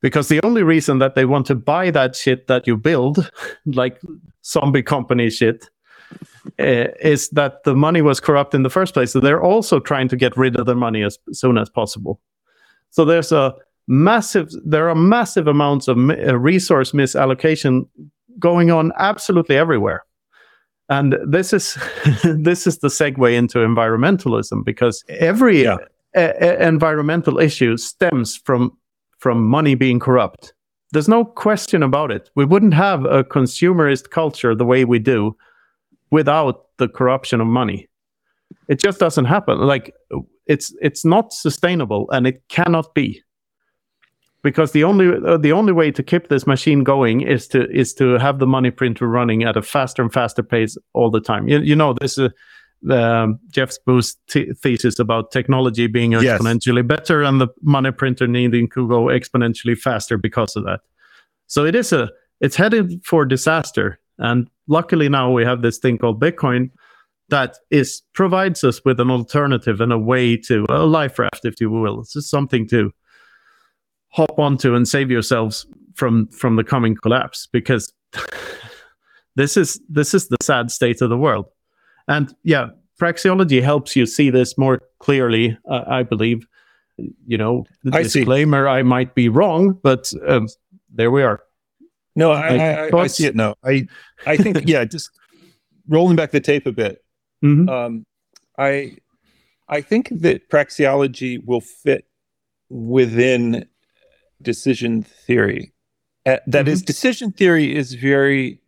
Because the only reason that they want to buy that shit that you build like zombie company shit uh, is that the money was corrupt in the first place. So they're also trying to get rid of the money as soon as possible. So there's a massive there are massive amounts of uh, resource misallocation going on absolutely everywhere. And this is this is the segue into environmentalism because every yeah. a- environmental issue stems from from money being corrupt. There's no question about it. We wouldn't have a consumerist culture the way we do without the corruption of money. It just doesn't happen. Like it's it's not sustainable and it cannot be because the only uh, the only way to keep this machine going is to is to have the money printer running at a faster and faster pace all the time. You, you know this is uh, the um, Jeff Booth's t- thesis about technology being exponentially yes. better and the money printer needing to go exponentially faster because of that. So it is a it's headed for disaster. And luckily now we have this thing called Bitcoin that is provides us with an alternative and a way to a life raft, if you will. It's just something to hop onto and save yourselves from from the coming collapse because this is this is the sad state of the world. And yeah praxeology helps you see this more clearly uh, i believe. You know I disclaimer see. i might be wrong but um, there we are. No I, I, I, I, see it. Now i i think yeah just rolling back the tape a bit. Mm-hmm. um, i i think that praxeology will fit within decision theory. Uh, that mm-hmm. is, decision theory is very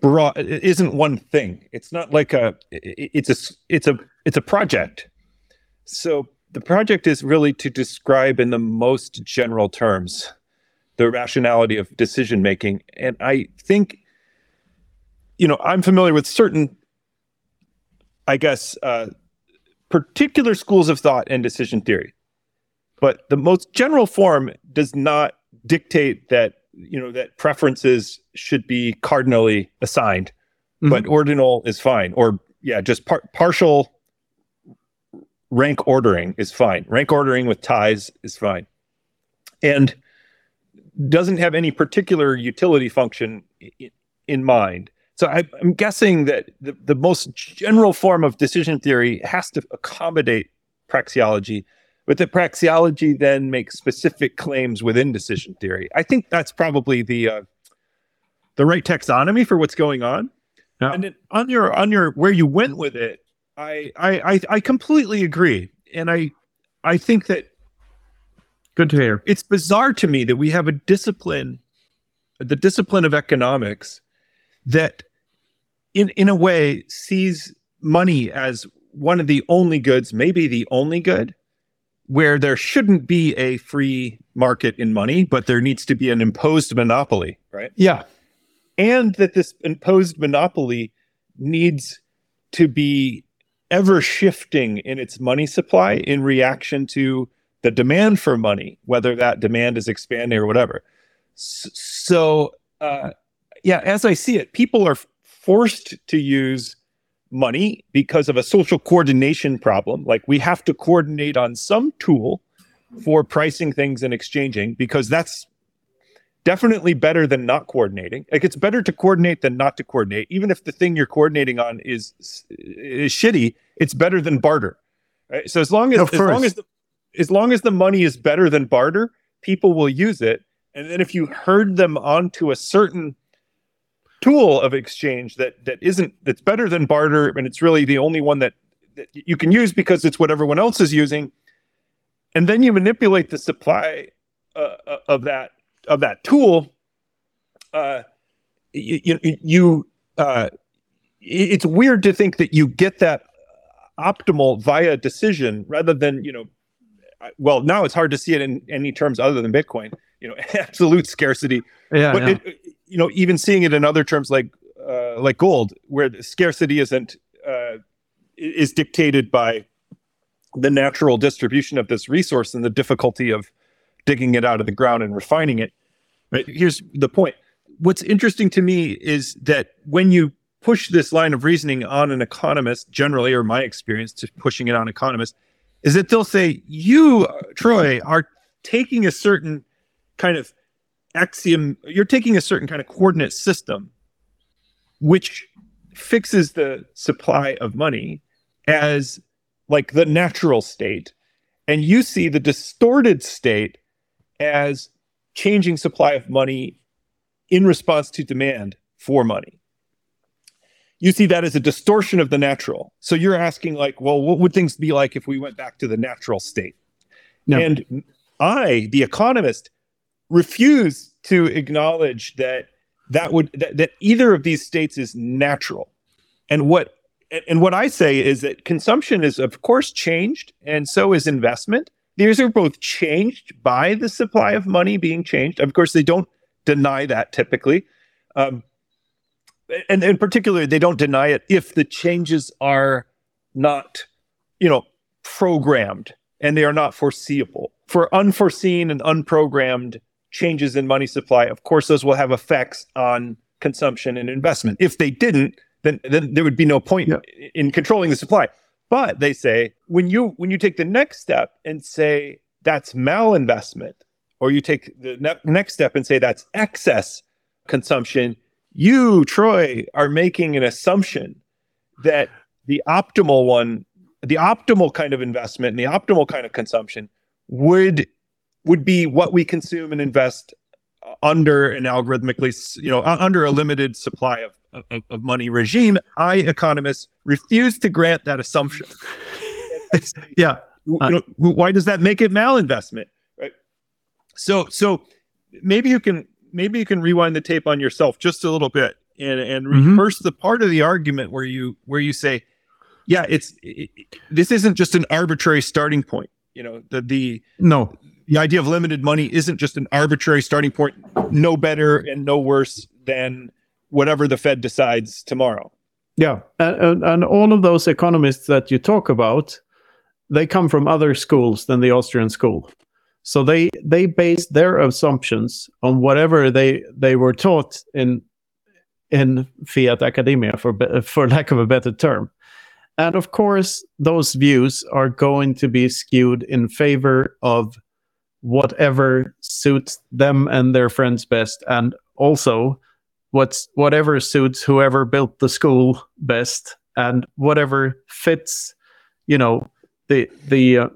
broad. It isn't one thing. It's not like a. It's a. It's a. It's a project. So the project is really to describe in the most general terms the rationality of decision making, and I think, you know, I'm familiar with certain, I guess, uh, particular schools of thought and decision theory but the most general form does not dictate that you know that preferences should be cardinally assigned, mm-hmm. but ordinal is fine. Or yeah, just par- partial rank ordering is fine. Rank ordering with ties is fine, and doesn't have any particular utility function in, in mind. So I, am guessing that the, the most general form of decision theory has to accommodate praxeology but the praxeology then makes specific claims within decision theory. I think that's probably the uh, the right taxonomy for what's going on. Yeah. And then on your on your where you went with it, I, I I I completely agree, and I I think that good to hear. It's bizarre to me that we have a discipline, the discipline of economics, that in in a way sees money as one of the only goods, maybe the only good, where there shouldn't be a free market in money, but there needs to be an imposed monopoly, right? Yeah. And that this imposed monopoly needs to be ever shifting in its money supply in reaction to the demand for money, whether that demand is expanding or whatever. So, uh, yeah, as I see it, people are forced to use money because of a social coordination problem. Like we have to coordinate on some tool for pricing things and exchanging because that's definitely better than not coordinating. Like it's better to coordinate than not to coordinate. Even if the thing you're coordinating on is is shitty, it's better than barter. Right? So as long as as long as the, as long as the money is better than barter, people will use it. And then if you herd them onto a certain tool of exchange that that isn't that's better than barter and it's really the only one that, that you can use because it's what everyone else is using and then you manipulate the supply uh, uh of that of that tool uh, you you uh, it's weird to think that you get that optimal via decision rather than you know well, now it's hard to see it in any terms other than Bitcoin. You know, absolute scarcity. Yeah, but yeah. It, you know, even seeing it in other terms like uh, like gold, where scarcity isn't uh, is dictated by the natural distribution of this resource and the difficulty of digging it out of the ground and refining it. Right? Here's the point. What's interesting to me is that when you push this line of reasoning on an economist, generally, or my experience, just pushing it on economists, is that they'll say, You, Troy, are taking a certain kind of axiom, you're taking a certain kind of coordinate system, which fixes the supply of money as like the natural state. And you see the distorted state as changing supply of money in response to demand for money. You see that as a distortion of the natural. So you're asking, like, well, what would things be like if we went back to the natural state? No. And I, the economist, refuse to acknowledge that that would that, that either of these states is natural. And what and what I say is that consumption is of course changed, and so is investment. These are both changed by the supply of money being changed. Of course, they don't deny that typically. Um, and in particular, they don't deny it if the changes are not, you know, programmed and they are not foreseeable. For unforeseen and unprogrammed changes in money supply, of course, those will have effects on consumption and investment. If they didn't, then, then there would be no point Yeah. in controlling the supply. But they say when you when you take the next step and say that's malinvestment, or you take the ne- next step and say that's excess consumption, you, Troy, are making an assumption that the optimal one, the optimal kind of investment and the optimal kind of consumption would would be what we consume and invest under an algorithmically, you know, under a limited supply of, of, of money regime. I, economists, refuse to grant that assumption. yeah. you know, why does that make it malinvestment right so so maybe you can maybe you can rewind the tape on yourself just a little bit and and Mhm. reverse the part of the argument where you where you say yeah it's it, it- this isn't just an arbitrary starting point you know the the No. The idea of limited money isn't just an arbitrary starting point no better and no worse than whatever the fed decides tomorrow Yeah, and, and, all of those economists that you talk about, they come from other schools than the Austrian school. So they they base their assumptions on whatever they they were taught in in fiat academia, for for lack of a better term. And of course, those views are going to be skewed in favor of whatever suits them and their friends best, and also what's whatever suits whoever built the school best and whatever fits you know the the uh,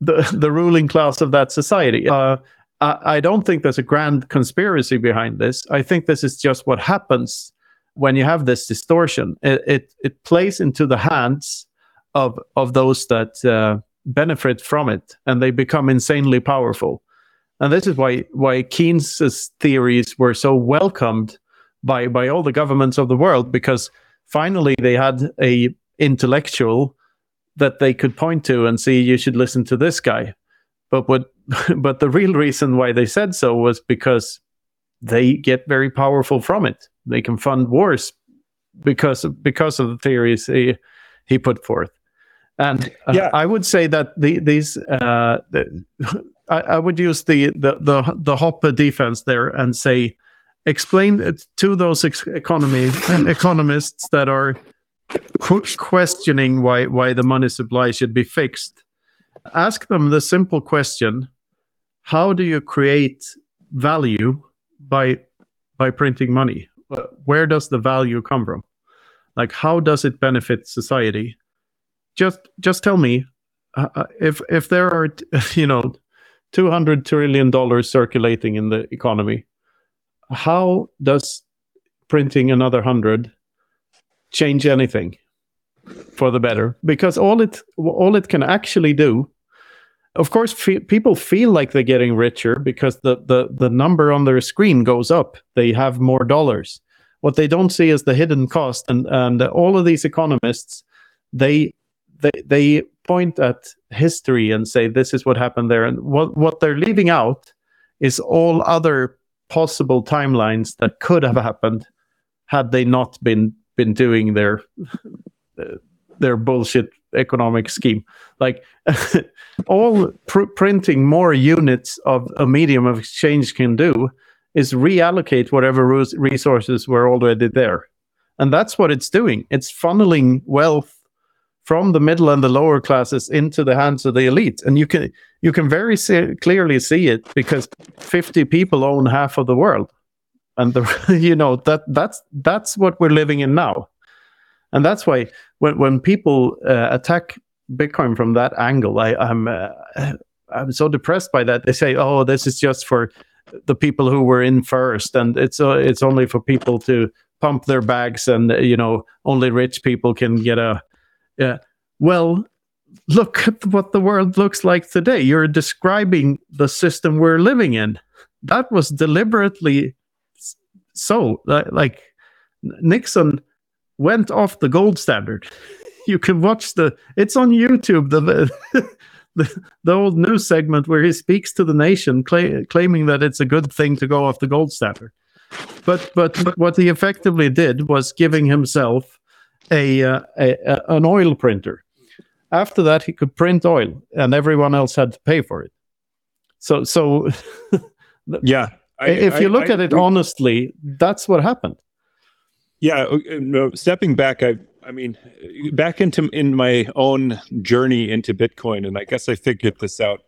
the the ruling class of that society. Uh, I, I don't think there's a grand conspiracy behind this. I think this is just what happens when you have this distortion. It it, it plays into the hands of of those that uh, benefit from it and they become insanely powerful and this is why why Keynes's theories were so welcomed by by all the governments of the world because finally they had a intellectual that they could point to and see you should listen to this guy. But what but the real reason why they said so was because they get very powerful from it. They can fund wars because of, because of the theories he he put forth. And uh, Yeah. I would say that the, these uh, the, I, I would use the the the the Hoppe defense there and say, explain it to those ex- economy economists that are questioning why why the money supply should be fixed. Ask them the simple question: How do you create value by by printing money? Where does the value come from? Like, how does it benefit society? Just just tell me uh, uh, if if there are you know 200 trillion dollars circulating in the economy how does printing another 100 change anything for the better? Because all it all it can actually do of course people feel like they're getting richer because the, the the number on their screen goes up. They have more dollars. What they don't see is the hidden cost and and all of these economists they they they point at history and say this is what happened there, and what what they're leaving out is all other possible timelines that could have happened had they not been been doing their their bullshit economic scheme. Like all pr- printing more units of a medium of exchange can do is reallocate whatever resources were already there. And that's what it's doing. It's funneling wealth from the middle and the lower classes into the hands of the elite. And you can you can very see, clearly see it because 50 people own half of the world. And the, you know that that's that's what we're living in now. And that's why when when people uh, attack Bitcoin from that angle, I, I'm uh, I'm so depressed by that. They say, "Oh, this is just for the people who were in first, and it's uh, it's only for people to pump their bags, and you know, only rich people can get a." Yeah, well, look at what the world looks like today. You're describing the system we're living in. That was deliberately so. Like Nixon went off the gold standard. You can watch the. It's on YouTube. The the, the old news segment where he speaks to the nation, cla- claiming that it's a good thing to go off the gold standard. But, But but what he effectively did was giving himself a, uh, a, a an oil printer. After that, he could print oil, and everyone else had to pay for it. So so yeah. I, if you look I, at it honestly, that's what happened. Yeah, uh, no, stepping back, I I mean, back into in my own journey into Bitcoin, and I guess I figured this out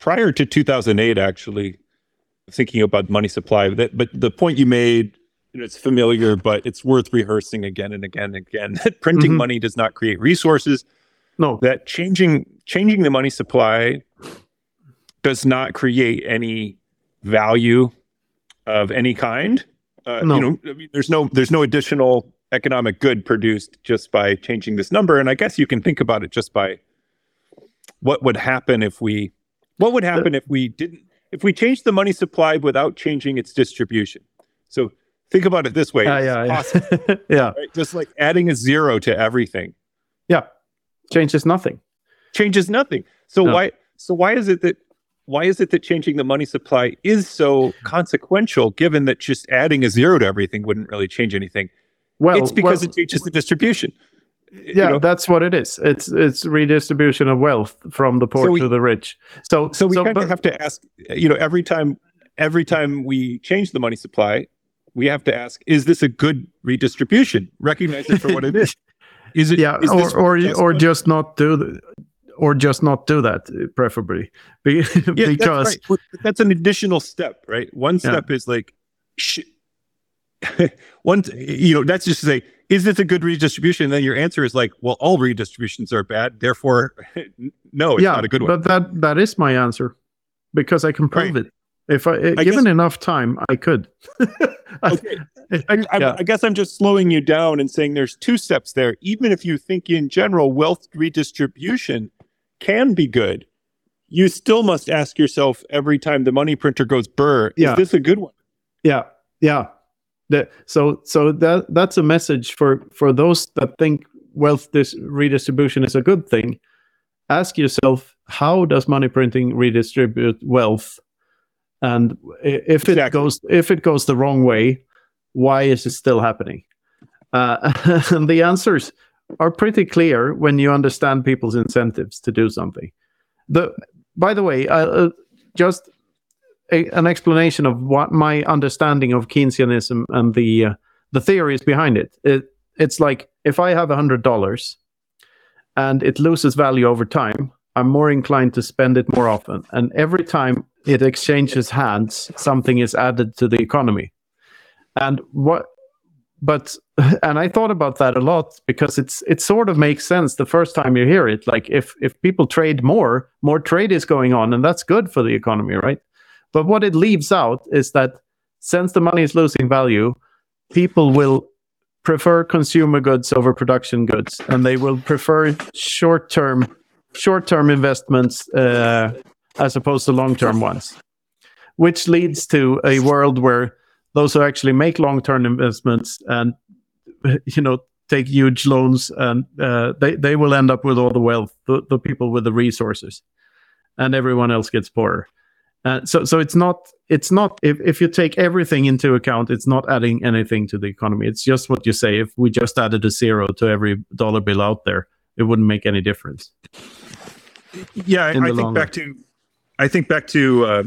prior to 2008. Actually, thinking about money supply, that but the point you made, you know, it's familiar, but it's worth rehearsing again and again and again. That printing mm-hmm. money does not create resources. No, that changing changing the money supply does not create any value of any kind uh, no. You know, I mean, there's no there's no additional economic good produced just by changing this number, and I guess you can think about it just by what would happen if we what would happen if we didn't if we changed the money supply without changing its distribution. So think about it this way: uh, yeah, yeah, yeah. Right? just like adding a zero to everything. Yeah, changes nothing. Changes nothing. So no. why? So why is it that why is it that changing the money supply is so consequential given that just adding a zero to everything wouldn't really change anything well it's because well, it changes the distribution yeah you know? that's what it is it's it's redistribution of wealth from the poor so we, to the rich so so we so, kind of have to ask you know every time every time we change the money supply we have to ask is this a good redistribution? Recognize it for what it is. Is it yeah is or or, or just not do the, or just not do that preferably. Yeah, because that's, right. that's, an additional step right? One step yeah. is like sh- one you know that's just to say is this a good redistribution? And then your answer is like well all redistributions are bad therefore no it's yeah, not a good one. but that that is my answer because i can prove right. it if I, eh, I given guess, enough time, I could. okay. Eh, eh, I, I, yeah. I, guess I'm just slowing you down and saying there's two steps there. Even if you think in general wealth redistribution can be good, you still must ask yourself every time the money printer goes burr, yeah. is this a good one? Yeah. Yeah. So so that that's a message for for those that think wealth this redistribution is a good thing. Ask yourself, how does money printing redistribute wealth? And if it goes if it goes the wrong way, why is it still happening? Uh, and the answers are pretty clear when you understand people's incentives to do something. The by the way, uh, just a, an explanation of what my understanding of Keynesianism and the uh, the theories behind it. it. It's like if I have a hundred dollars and it loses value over time, I'm more inclined to spend it more often. And every time it exchanges hands, something is added to the economy. And what but and i thought about that a lot because it's it sort of makes sense the first time you hear it like if if people trade more more trade is going on and that's good for the economy right but what it leaves out is that since the money is losing value people will prefer consumer goods over production goods and they will prefer short term short term investments uh, as opposed to long term ones which leads to a world where those who actually make long-term investments and you know take huge loans, and uh, they they will end up with all the wealth, the, the people with the resources, and everyone else gets poorer. Uh, so so it's not it's not if, if you take everything into account, it's not adding anything to the economy. It's just what you say. If we just added a zero to every dollar bill out there, it wouldn't make any difference. Yeah, I, I think back to I think back to uh,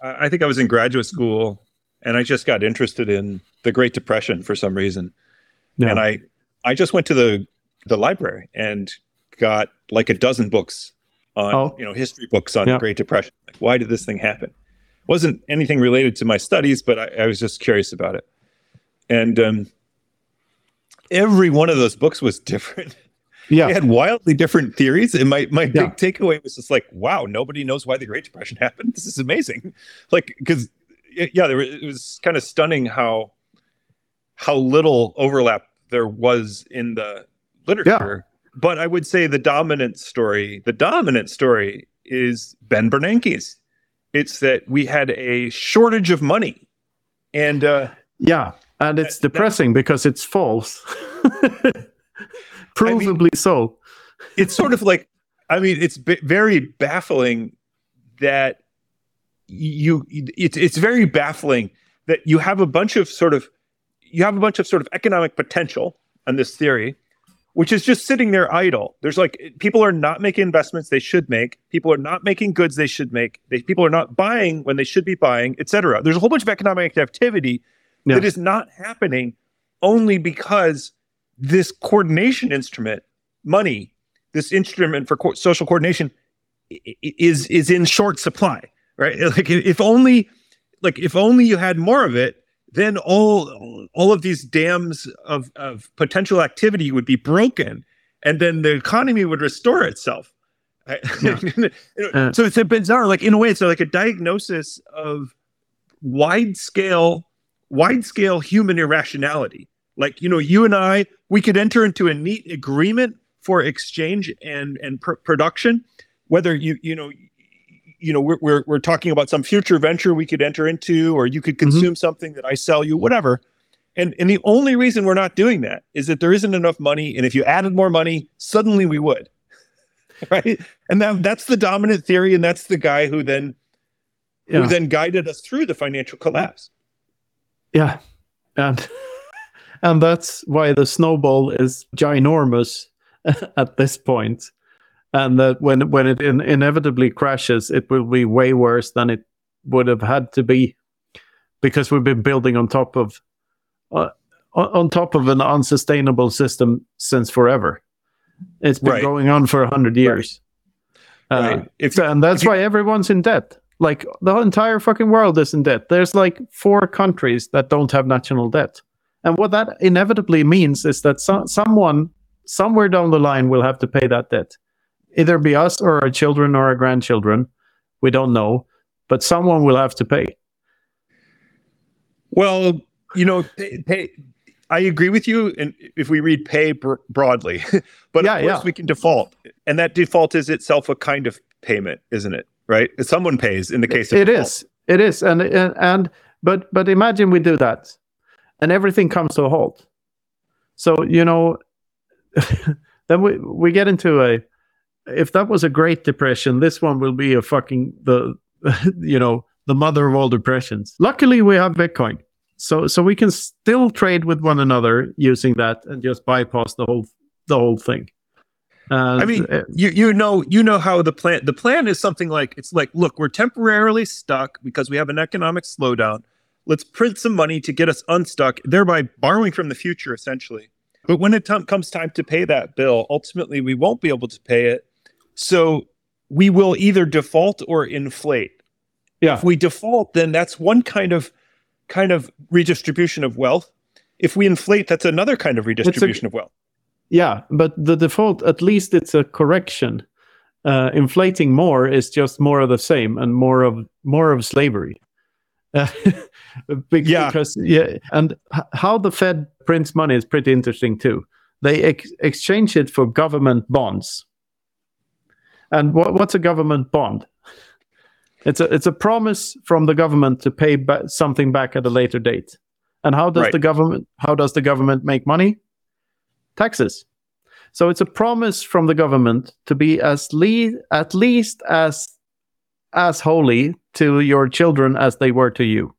I think I was in graduate school and I just got interested in the Great Depression for some reason. Yeah. And I I just went to the the library and got like a dozen books on oh. you know history books on yeah. the Great Depression. Like, why did this thing happen? wasn't anything related to my studies, but I, I was just curious about it. And um, every one of those books was different. Yeah, they had wildly different theories. And my my yeah. big takeaway was just like, wow, nobody knows why the Great Depression happened. This is amazing. Like, because yeah, there, it was kind of stunning how how little overlap there was in the literature. Yeah. But I would say the dominant story, the dominant story is Ben Bernanke's. It's that we had a shortage of money. And uh, yeah, and it's that, depressing that, because it's false. Provably I mean, so. it's sort of like, I mean, it's b- very baffling that you, it's, it's very baffling that you have a bunch of sort of, you have a bunch of sort of economic potential on this theory, which is just sitting there idle. There's like people are not making investments they should make. People are not making goods they should make. They, people are not buying when they should be buying, etc. There's a whole bunch of economic activity yeah. that is not happening only because this coordination instrument, money, this instrument for co- social coordination, is is in short supply. Right? Like if only, like if only you had more of it, then all all of these dams of, of potential activity would be broken and then the economy would restore itself yeah. uh, so it's a bizarre like in a way it's like a diagnosis of wide scale wide scale human irrationality like you know you and i we could enter into a neat agreement for exchange and and pr- production whether you you know you know we're, we're, we're talking about some future venture we could enter into or you could mm-hmm. consume mm-hmm. something that i sell you whatever and and the only reason we're not doing that is that there isn't enough money and if you added more money suddenly we would right and that that's the dominant theory and that's the guy who then yeah. who then guided us through the financial collapse yeah and and that's why the snowball is ginormous at this point and that when when it in, inevitably crashes, it will be way worse than it would have had to be, because we've been building on top of uh, on top of an unsustainable system since forever. It's been right. going on for a hundred years, right. Uh, right. If, and that's why everyone's in debt. Like the entire fucking world is in debt. There's like four countries that don't have national debt, and what that inevitably means is that so- someone somewhere down the line will have to pay that debt either be us or our children or our grandchildren. We don't know, but someone will have to pay. Well, you know, pay, pay, I agree with you. And if we read pay br- broadly, but yeah, of course yeah. we can default, and that default is itself a kind of payment, isn't it? Right? Someone pays in the case of it default. is. It is, and, and and but but imagine we do that, and everything comes to a halt. So you know, then we we get into a if that was a great depression, this one will be a fucking the you know the mother of all depressions. Luckily, we have Bitcoin, so so we can still trade with one another using that and just bypass the whole the whole thing. Uh, I mean, uh, you you know you know how the plan the plan is something like it's like look we're temporarily stuck because we have an economic slowdown. Let's print some money to get us unstuck, thereby borrowing from the future essentially. But when it t- comes time to pay that bill, ultimately we won't be able to pay it so we will either default or inflate. Yeah. If we default, then that's one kind of kind of redistribution of wealth. If we inflate, that's another kind of redistribution a, of wealth. Yeah, but the default, at least it's a correction. Uh, inflating more is just more of the same and more of more of slavery. Uh, yeah. because yeah, and how the Fed prints money is pretty interesting too. They ex- exchange it for government bonds. And what, what's a government bond? It's a it's a promise from the government to pay ba- something back at a later date. And how does right. the government how does the government make money? taxes. So it's a promise from the government to be as le- at least as as holy to your children as they were to you.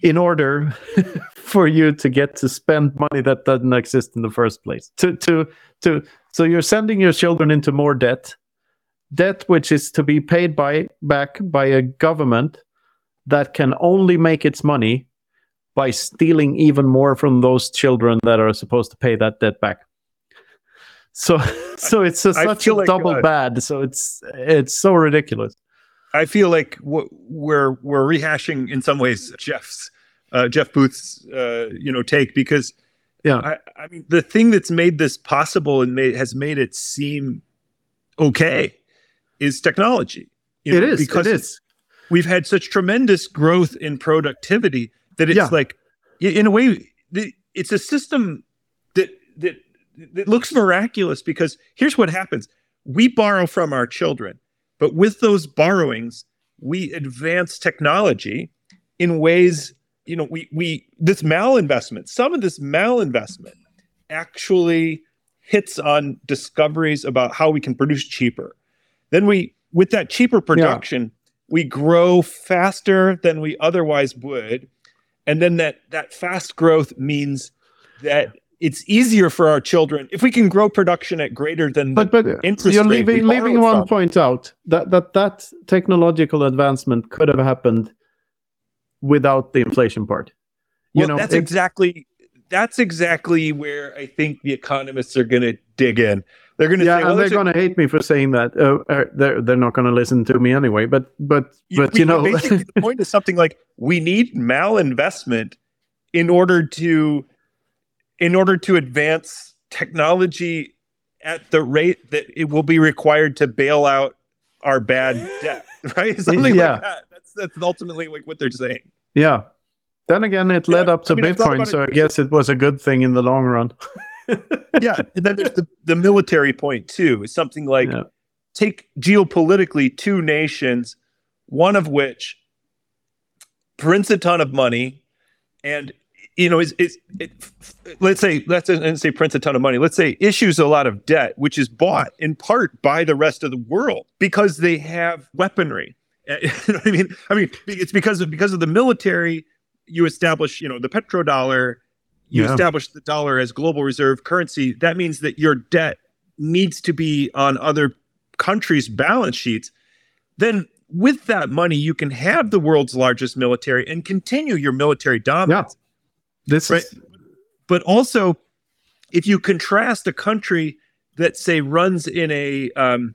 In order for you to get to spend money that doesn't exist in the first place. To to to so you're sending your children into more debt. Debt which is to be paid by back by a government that can only make its money by stealing even more from those children that are supposed to pay that debt back. So so it's a, such a like, double uh, bad. So it's it's so ridiculous I feel like we're we're rehashing in some ways Jeff's uh, Jeff Booth's uh, you know take because yeah I, I, mean the thing that's made this possible and made, has made it seem okay is technology. You know, it is because it is. We've had such tremendous growth in productivity that it's yeah. like in a way it's a system that that that looks miraculous because here's what happens we borrow from our children but with those borrowings, we advance technology in ways, you know, we we this malinvestment, some of this malinvestment actually hits on discoveries about how we can produce cheaper. Then we with that cheaper production, yeah. we grow faster than we otherwise would. And then that that fast growth means that it's easier for our children if we can grow production at greater than but but you're leaving leaving one from. point out that that that technological advancement could have happened without the inflation part. You well, know, that's exactly that's exactly where I think the economists are going to dig in. They're going to yeah, say, well, they're going to hate me for saying that. Uh, uh, they're they're not going to listen to me anyway. But but but you, you know, basically the point is something like we need malinvestment in order to in order to advance technology at the rate that it will be required to bail out our bad debt, right? Something yeah. like that. That's that's ultimately like what they're saying. Yeah. Then again, it led yeah. up to I mean, Bitcoin, so I guess it was a good thing in the long run. yeah, and then there's the, the military point too. It's something like yeah. take geopolitically two nations, one of which prints a ton of money and you know, is, is it, let's say let's say prints a ton of money. Let's say issues a lot of debt, which is bought in part by the rest of the world because they have weaponry. you know I mean? I mean, it's because of because of the military. You establish, you know, the petrodollar. You yeah. establish the dollar as global reserve currency. That means that your debt needs to be on other countries' balance sheets. Then with that money, you can have the world's largest military and continue your military dominance. Yeah. This right. Is... But also, if you contrast a country that say runs in a um,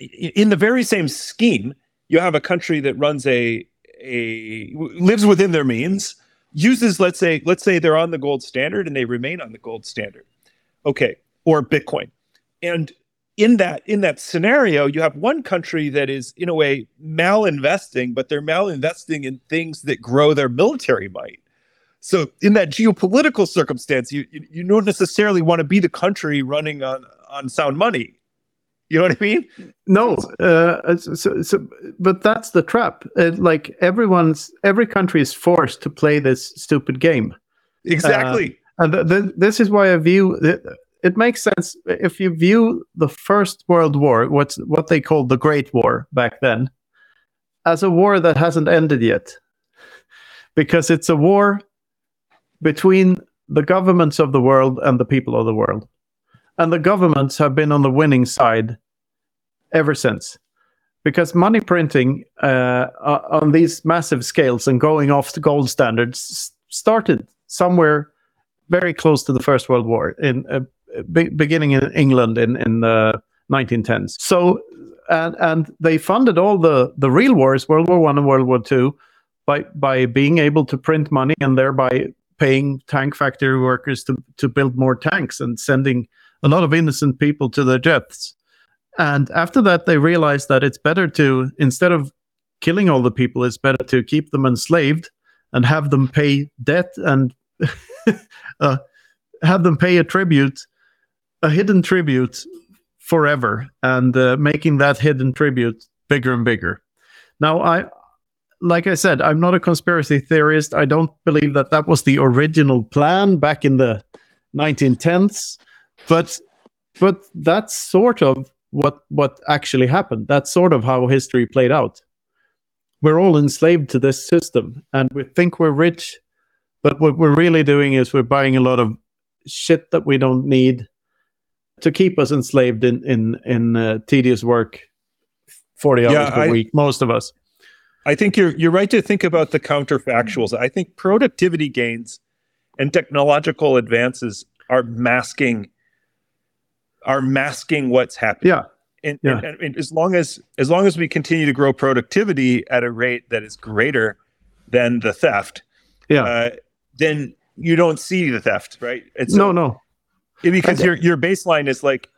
in the very same scheme, you have a country that runs a a lives within their means, uses let's say let's say they're on the gold standard and they remain on the gold standard, okay, or Bitcoin, and in that in that scenario, you have one country that is in a way malinvesting, but they're malinvesting in things that grow their military might. So in that geopolitical circumstance, you you don't necessarily want to be the country running on on sound money. You know what I mean? No, uh, so, so, but that's the trap. Uh, like everyone's, every country is forced to play this stupid game. Exactly. Uh, and th- th- this is why I view it, it makes sense if you view the First World War, what's what they called the Great War back then, as a war that hasn't ended yet, because it's a war between the governments of the world and the people of the world. And the governments have been on the winning side ever since. Because money printing uh, on these massive scales and going off the gold standards started somewhere very close to the First World War, in uh, be- beginning in England in, in the 1910s. So, and, and they funded all the, the real wars, World War One and World War Two, by by being able to print money and thereby paying tank factory workers to, to build more tanks and sending a lot of innocent people to their deaths. And after that, they realized that it's better to, instead of killing all the people, it's better to keep them enslaved and have them pay debt and uh, have them pay a tribute, a hidden tribute forever, and uh, making that hidden tribute bigger and bigger. Now, I like I said, I'm not a conspiracy theorist. I don't believe that that was the original plan back in the 1910s, but but that's sort of what what actually happened. That's sort of how history played out. We're all enslaved to this system, and we think we're rich, but what we're really doing is we're buying a lot of shit that we don't need to keep us enslaved in in in uh, tedious work, forty hours yeah, per I, week. Most of us. I think you're you're right to think about the counterfactuals. I think productivity gains and technological advances are masking are masking what's happening. Yeah. And, yeah. And, and, as long as as long as we continue to grow productivity at a rate that is greater than the theft, yeah, uh, then you don't see the theft, right? It's no, no, because your your baseline is like,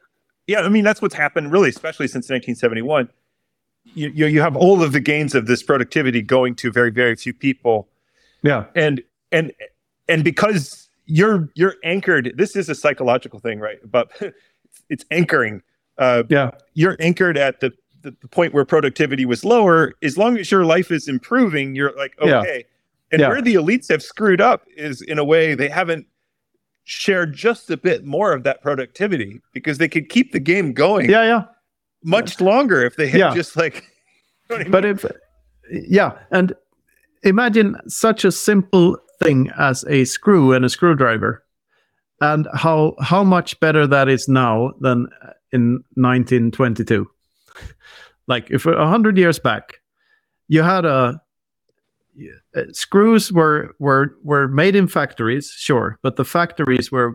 yeah. I mean, that's what's happened really, especially since 1971. You, you have all of the gains of this productivity going to very very few people. Yeah, and and and because you're you're anchored. This is a psychological thing, right? But it's anchoring. Uh, yeah, you're anchored at the, the, the point where productivity was lower. As long as your life is improving, you're like okay. Yeah. And yeah. where the elites have screwed up is in a way they haven't shared just a bit more of that productivity because they could keep the game going. Yeah, yeah. Much longer if they had yeah. just like. but if, yeah, and imagine such a simple thing as a screw and a screwdriver and how how much better that is now than in 1922 like if a 100 years back you had a uh, screws were were were made in factories sure but the factories were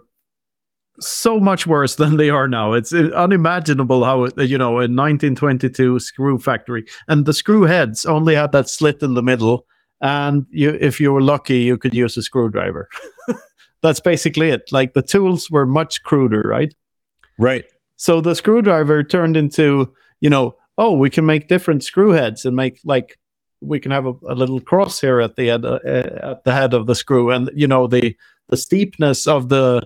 so much worse than they are now it's uh, unimaginable how uh, you know a 1922 screw factory and the screw heads only had that slit in the middle and you if you were lucky you could use a screwdriver that's basically it. Like the tools were much cruder, right? Right. So the screwdriver turned into, you know, oh, we can make different screw heads and make like we can have a, a little cross here at the end uh, uh, at the head of the screw, and you know the the steepness of the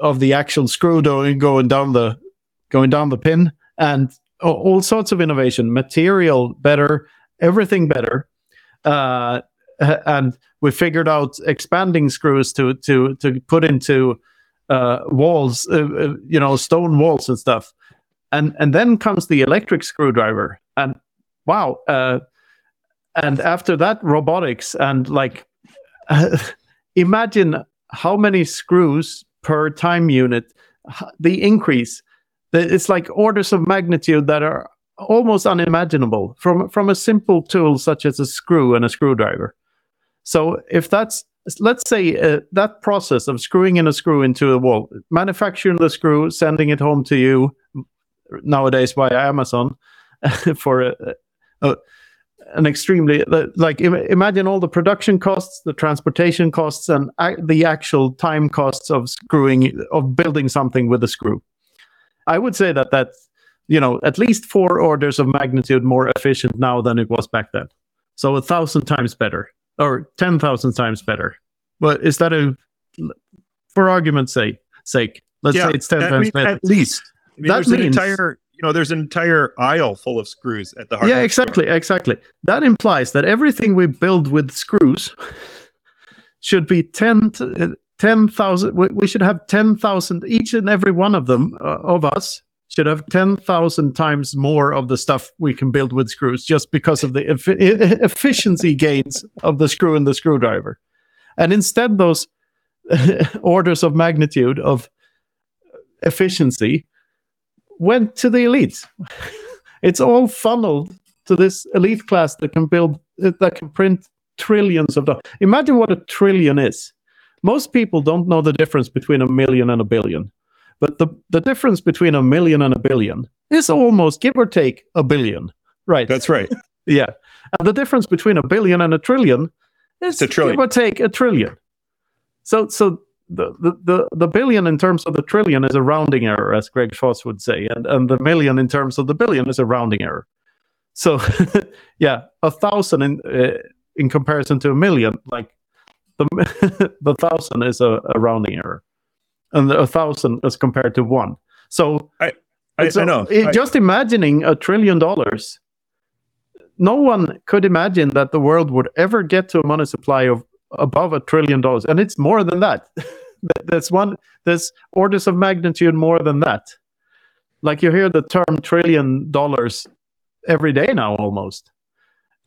of the actual screw going down the going down the pin, and all sorts of innovation, material better, everything better. Uh, and we figured out expanding screws to to to put into uh, walls, uh, uh, you know, stone walls and stuff. And and then comes the electric screwdriver, and wow! Uh, and after that, robotics and like, imagine how many screws per time unit. The increase, it's like orders of magnitude that are almost unimaginable from from a simple tool such as a screw and a screwdriver. So if that's let's say uh, that process of screwing in a screw into a wall, manufacturing the screw, sending it home to you nowadays via Amazon for a, a, an extremely like imagine all the production costs, the transportation costs, and the actual time costs of screwing of building something with a screw. I would say that that's you know at least four orders of magnitude more efficient now than it was back then. So a thousand times better or 10,000 times better. But is that a, for argument's sake, sake let's yeah, say it's 10 times better. At least. I mean, that there's means, an entire, you know, there's an entire aisle full of screws at the heart. Yeah, exactly, store. exactly. That implies that everything we build with screws should be 10, 10,000. we should have 10,000, each and every one of them, uh, of us, should have 10,000 times more of the stuff we can build with screws just because of the efficiency gains of the screw and the screwdriver. And instead, those orders of magnitude of efficiency went to the elites. it's all funneled to this elite class that can build, that can print trillions of dollars. Imagine what a trillion is. Most people don't know the difference between a million and a billion. But the, the difference between a million and a billion is almost, give or take, a billion. Right. That's right. yeah. And the difference between a billion and a trillion is, a trillion. give or take, a trillion. So, so the, the, the, billion in terms of the trillion is a rounding error, as Greg Foss would say, and, and the million in terms of the billion is a rounding error. So, yeah, a thousand in uh, in comparison to a million, like the the thousand is a, a rounding error and a thousand as compared to one. So I, I, I know. It, I, just imagining a trillion dollars, no one could imagine that the world would ever get to a money supply of above a trillion dollars, and it's more than that. there's one there's orders of magnitude more than that. Like you hear the term trillion dollars every day now almost.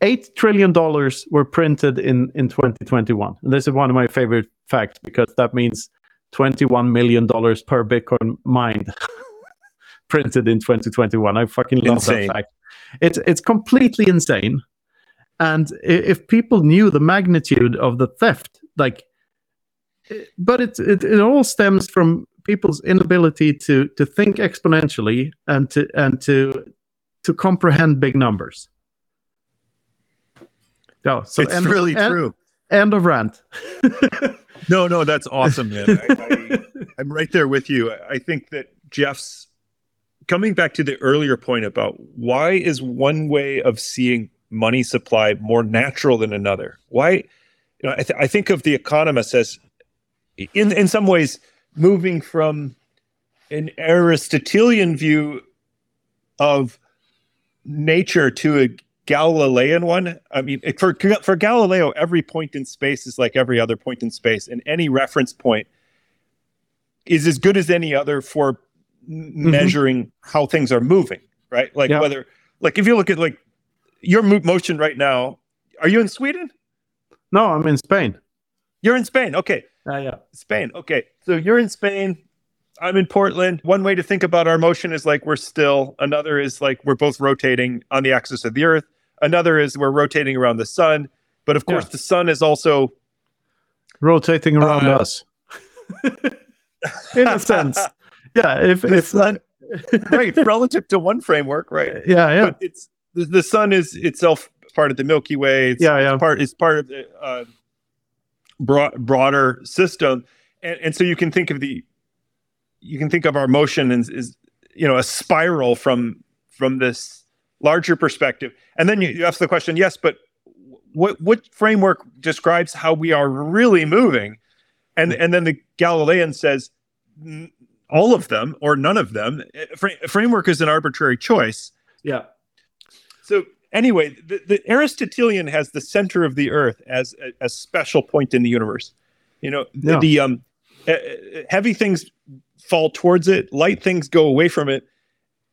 Eight trillion dollars were printed in in 2021. And this is one of my favorite facts because that means 21 million dollars per Bitcoin mined printed in 2021. I fucking love insane. that fact. It's it's completely insane. And if people knew the magnitude of the theft, like, but it it, it all stems from people's inability to to think exponentially and to and to to comprehend big numbers. Oh, so it's end, really end, true. End of rant. no, no, that's awesome, man. I, am right there with you. I think that Jeff's coming back to the earlier point about why is one way of seeing money supply more natural than another? Why? You know, I, th- I think of the economist as, in in some ways, moving from an Aristotelian view of nature to a Galilean one. I mean, for for Galileo, every point in space is like every other point in space, and any reference point is as good as any other for mm-hmm. measuring how things are moving. Right? Like yeah. whether, like, if you look at like your motion right now, are you in Sweden? No, I'm in Spain. You're in Spain. Okay. Uh, yeah. Spain. Okay. So you're in Spain. I'm in Portland. One way to think about our motion is like we're still. Another is like we're both rotating on the axis of the Earth. Another is we're rotating around the sun. But of course, yeah. the sun is also rotating around uh, us. in a sense, yeah. If the if sun, right, relative to one framework, right? Yeah, yeah. But it's the, the sun is itself part of the Milky Way. It's, yeah, yeah. Part is part of the uh, broad, broader system, and and so you can think of the you can think of our motion as, as you know a spiral from from this larger perspective. And then you, you ask the question yes but what what framework describes how we are really moving? And and then the galilean says all of them or none of them. Framework is an arbitrary choice. Yeah so anyway the, the aristotelian has the center of the earth as a, a special point in the universe you know yeah. the, the um uh, heavy things fall towards it, light things go away from it,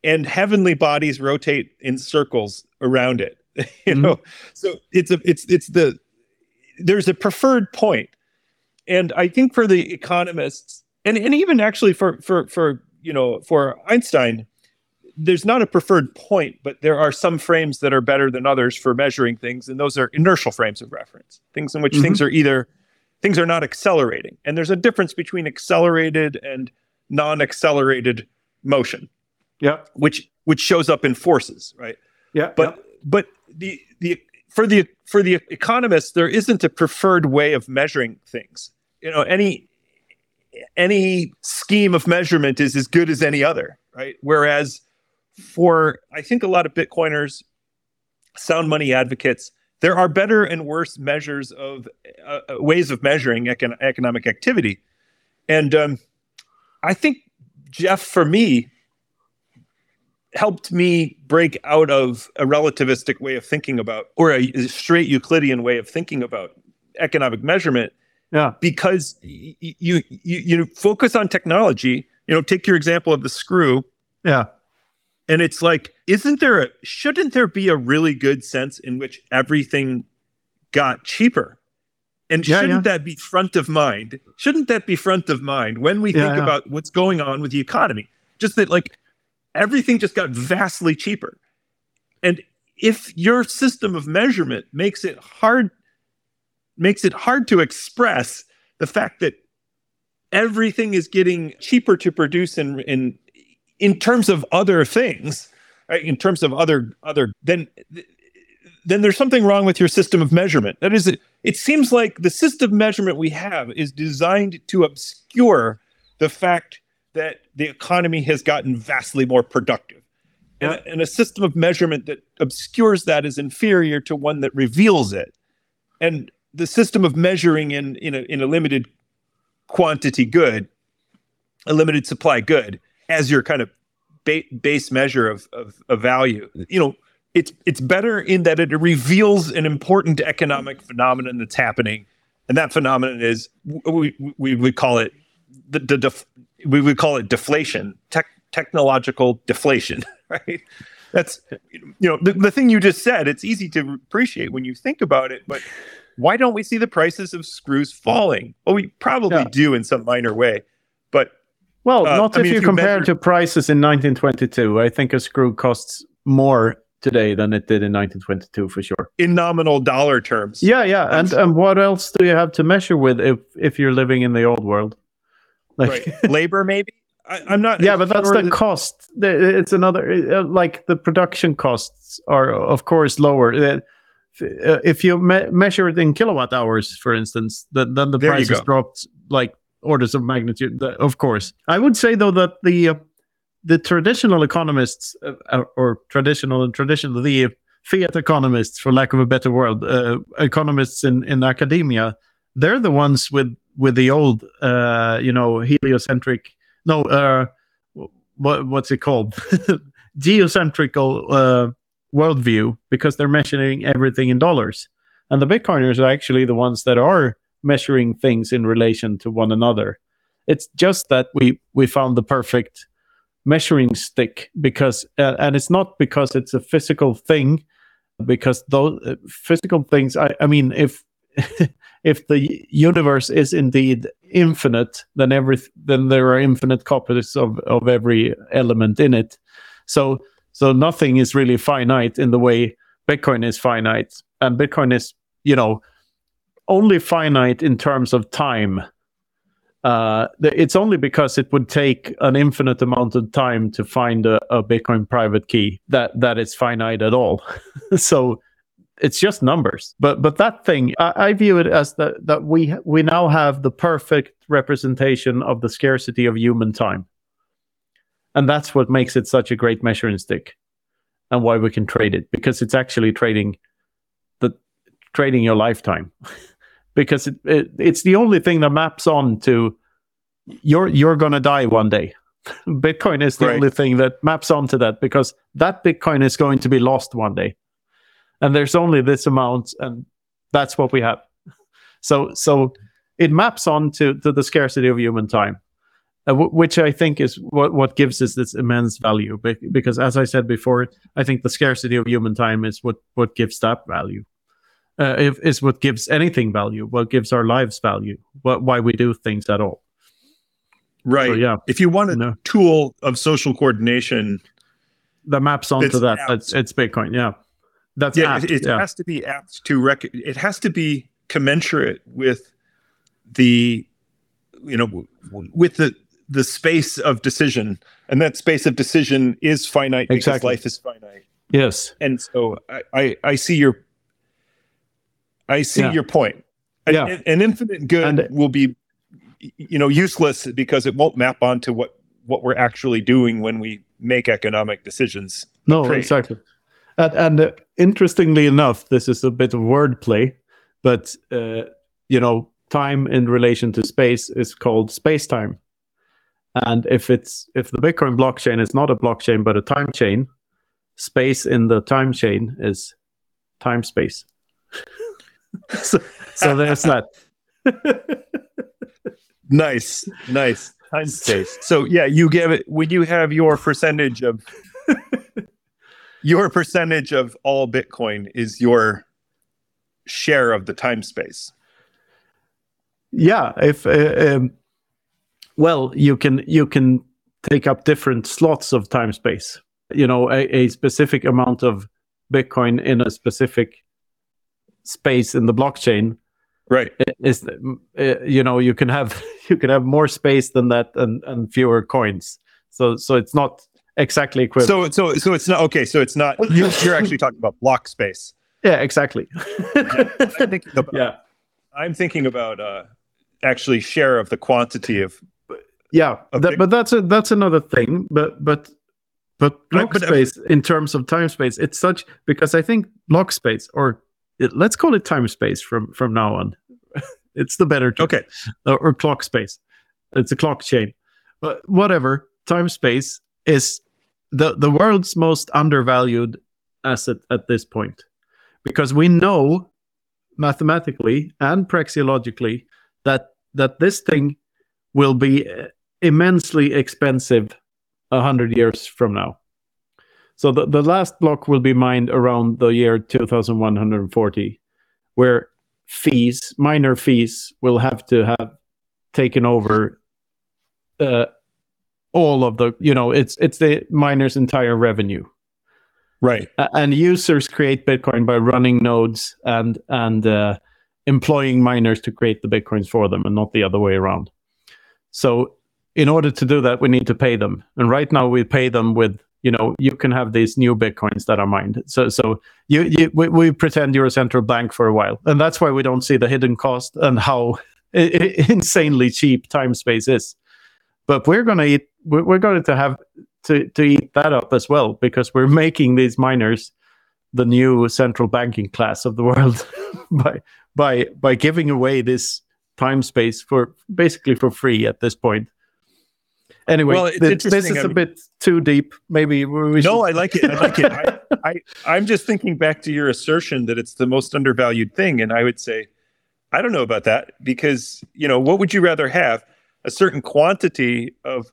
and heavenly bodies rotate in circles around it. you mm-hmm. know, so it's a it's it's the there's a preferred point, and I think for the economists, and and even actually for for for you know for Einstein, there's not a preferred point, but there are some frames that are better than others for measuring things, and those are inertial frames of reference, things in which mm-hmm. things are either things are not accelerating, and there's a difference between accelerated and non-accelerated motion. Yeah. Which which shows up in forces, right? Yeah. But yeah. but the the for the for the economists, there isn't a preferred way of measuring things. You know, any any scheme of measurement is as good as any other, right? Whereas for I think a lot of Bitcoiners, sound money advocates, there are better and worse measures of uh, uh ways of measuring econ- economic activity, and um, I think Jeff, for me, helped me break out of a relativistic way of thinking about, or a straight Euclidean way of thinking about economic measurement. Yeah. Because you, you, you focus on technology, you know, take your example of the screw. Yeah. And it's like, isn't there a, shouldn't there be a really good sense in which everything got cheaper? And yeah, shouldn't yeah. that be front of mind? Shouldn't that be front of mind when we think yeah, about what's going on with the economy? Just that, like, everything just got vastly cheaper. And if your system of measurement makes it hard, makes it hard to express the fact that everything is getting cheaper to produce in in in terms of other things, right? In terms of other other, then then there's something wrong with your system of measurement. That is, it, it seems like the system of measurement we have is designed to obscure the fact that the economy has gotten vastly more productive. And, and a system of measurement that obscures that is inferior to one that reveals it. And the system of measuring in, in, a, in a limited quantity good, a limited supply good, as your kind of ba- base measure of, of, of value, you know, it's it's better in that it reveals an important economic phenomenon that's happening, and that phenomenon is we we would call it the, the def- we would call it deflation, tech, technological deflation, right? That's you know the, the thing you just said. It's easy to appreciate when you think about it, but why don't we see the prices of screws falling? Well, we probably yeah. do in some minor way, but well, uh, not I if mean, you if compare measure... to prices in 1922. I think a screw costs more today than it did in 1922 for sure. In nominal dollar terms. Yeah, yeah. And and what else do you have to measure with if if you're living in the old world? Like right. labor maybe? I, am not. Yeah, but that's the cost. It's another uh, like the production costs are of course lower. Uh, if you me- measure it in kilowatt hours, for instance, then, then the there price has dropped like orders of magnitude. Of course, I would say though that the uh, the traditional economists uh, uh, or traditional and traditional the fiat economists, for lack of a better word, uh, economists in in academia, they're the ones with with the old, uh, you know, heliocentric. No, uh, what what's it called? Geocentrical worldview because they're measuring everything in dollars, and the Bitcoiners are actually the ones that are measuring things in relation to one another. It's just that we we found the perfect measuring stick because uh, and it's not because it's a physical thing because those physical things I, I mean if if the universe is indeed infinite then every then there are infinite copies of of every element in it so so nothing is really finite in the way bitcoin is finite and bitcoin is you know only finite in terms of time. Uh, it's only because it would take an infinite amount of time to find a, a Bitcoin private key that that it's finite at all. so it's just numbers. But but that thing, I, I, view it as that that we we now have the perfect representation of the scarcity of human time, and that's what makes it such a great measuring stick, and why we can trade it because it's actually trading the trading your lifetime. because it, it, it's the only thing that maps on to you're you're gonna die one day. Bitcoin is the right. only thing that maps onto that because that Bitcoin is going to be lost one day, and there's only this amount, and that's what we have. So so it maps on to, to the scarcity of human time, uh, w- which I think is what what gives us this immense value. Because as I said before, I think the scarcity of human time is what what gives that value uh, is what gives anything value, what gives our lives value, what why we do things at all. Right. So, yeah. If you want a know, tool of social coordination, the maps onto that. It's, it's Bitcoin. Yeah. That's yeah. Apt, it, it yeah. has to be apt to rec. It has to be commensurate with the, you know, with the the space of decision, and that space of decision is finite exactly. because life is finite. Yes. And so I, I, I see your I see yeah. your point. Yeah. An, an infinite good and, will be, you know, useless because it won't map onto what what we're actually doing when we make economic decisions. No, trade. exactly. And, and uh, interestingly enough, this is a bit of wordplay, but uh, you know, time in relation to space is called space time. And if it's if the Bitcoin blockchain is not a blockchain but a time chain, space in the time chain is time space. so, so there's that. nice, nice time space. So yeah, you give it when you have your percentage of your percentage of all Bitcoin is your share of the time space. Yeah, if uh, um, well, you can you can take up different slots of time space. You know, a, a specific amount of Bitcoin in a specific space in the blockchain right. is uh, you know you can have you can have more space than that and and fewer coins. So so it's not exactly equivalent. So so so it's not okay so it's not you're, you're actually talking about block space. Yeah exactly. Yeah, I'm thinking about, yeah. I'm thinking about uh actually share of the quantity of yeah of that, but that's a that's another thing but but but block but, uh, space in terms of time space it's such because i think block space or it, let's call it time space from from now on. it's the better term. Okay. Or, or clock space. It's a clock chain. But whatever. Time space is the the world's most undervalued asset at this point because we know mathematically and praxeologically that that this thing will be uh, immensely expensive a hundred years from now. So the, the last block will be mined around the year 2140, where fees, miner fees, will have to have taken over uh, all of the, you know, it's it's the miner's entire revenue. Right. Uh, and users create Bitcoin by running nodes and and uh, employing miners to create the bitcoins for them, and not the other way around. So in order to do that, we need to pay them. And right now, we pay them with you know you can have these new bitcoins that are mined. So so you, you we, we pretend you're a central bank for a while, and that's why we don't see the hidden cost and how insanely cheap time space is. But we're gonna eat. We're going to have to to eat that up as well because we're making these miners the new central banking class of the world by by by giving away this time space for basically for free at this point. Anyway, well, this, this is I mean, a bit too deep. Maybe we no, I like it. I like it. I, I, I'm just thinking back to your assertion that it's the most undervalued thing, and I would say, I don't know about that because you know what would you rather have a certain quantity of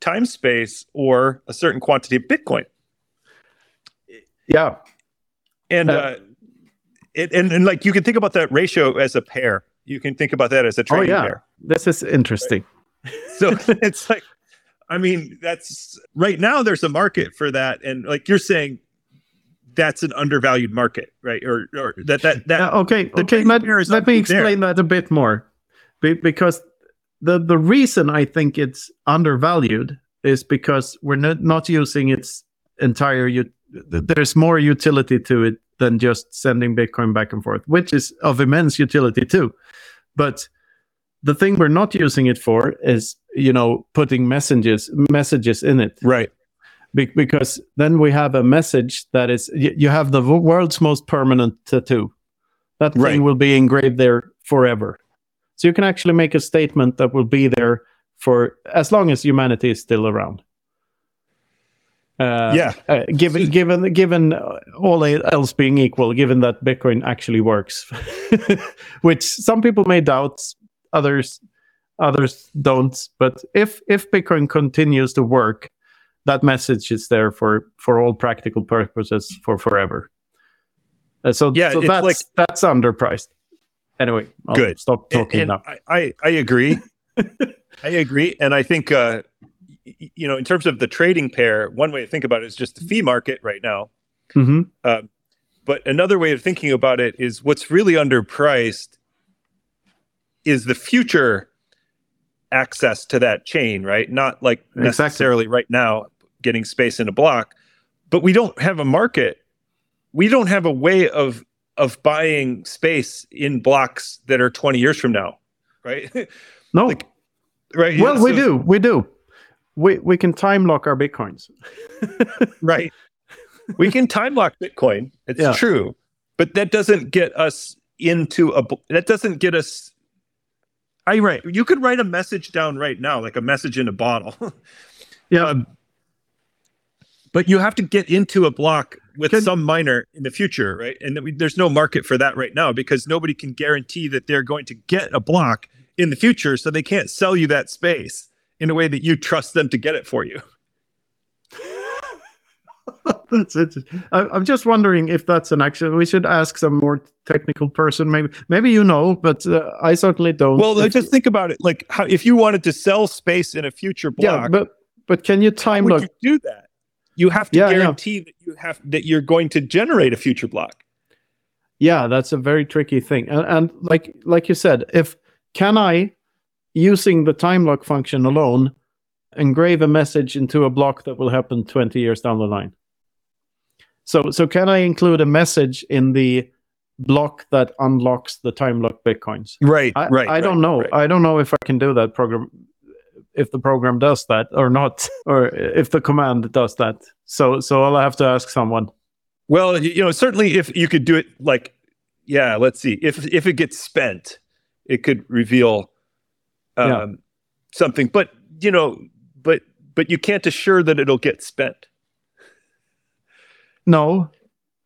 time space or a certain quantity of Bitcoin? Yeah, and uh, uh, it, and and like you can think about that ratio as a pair. You can think about that as a trading oh, yeah. pair. This is interesting. Right? So it's like I mean, that's right now there's a market for that. And like you're saying, that's an undervalued market, right? Or, or that, that, that. okay. Okay. Let, let me explain there. that a bit more Be- because the, the reason I think it's undervalued is because we're not, not using its entire, u- there's more utility to it than just sending Bitcoin back and forth, which is of immense utility too. But the thing we're not using it for is you know putting messages messages in it. Right. Be- because then we have a message that is y- you have the world's most permanent tattoo. That thing right. will be engraved there forever. So you can actually make a statement that will be there for as long as humanity is still around. Uh, yeah. Uh, given given given all else being equal, given that Bitcoin actually works, which some people may doubt, others others don't. But if if Bitcoin continues to work, that message is there for for all practical purposes for forever. Uh, so yeah, so that's like, that's underpriced. Anyway, I'll good. Stop talking and, and now. I, I, agree. I agree, and I think uh, you know in terms of the trading pair, one way to think about it is just the fee market right now. Mm-hmm. Uh, but another way of thinking about it is what's really underpriced is the future access to that chain, right? Not like necessarily right now getting space in a block, but we don't have a market. We don't have a way of of buying space in blocks that are 20 years from now, right? No. like, right. Well, we do. We do. We we can time lock our bitcoins. right. We can time lock Bitcoin. It's yeah. true. But that doesn't get us into a that doesn't get us I write. You could write a message down right now, like a message in a bottle. yeah. Um, but you have to get into a block with can, some miner in the future, right? And we, there's no market for that right now because nobody can guarantee that they're going to get a block in the future, so they can't sell you that space in a way that you trust them to get it for you. that's it. I, am just wondering if that's an action. We should ask some more technical person. Maybe, maybe you know, but uh, I certainly don't. Well, if, just think about it. Like, how, if you wanted to sell space in a future block, yeah, but but can you time lock? You do that. You have to yeah, guarantee yeah. that you have that you're going to generate a future block. Yeah, that's a very tricky thing. And, and like like you said, if can I using the time lock function alone engrave a message into a block that will happen 20 years down the line. So, so can I include a message in the block that unlocks the time lock bitcoins? Right, I, right. I right, don't know. Right. I don't know if I can do that program, if the program does that or not, or if the command does that. So, so I'll have to ask someone. Well, you know, certainly if you could do it like, yeah, let's see, if if it gets spent, it could reveal um, yeah. something. But you know, but but you can't assure that it'll get spent. No,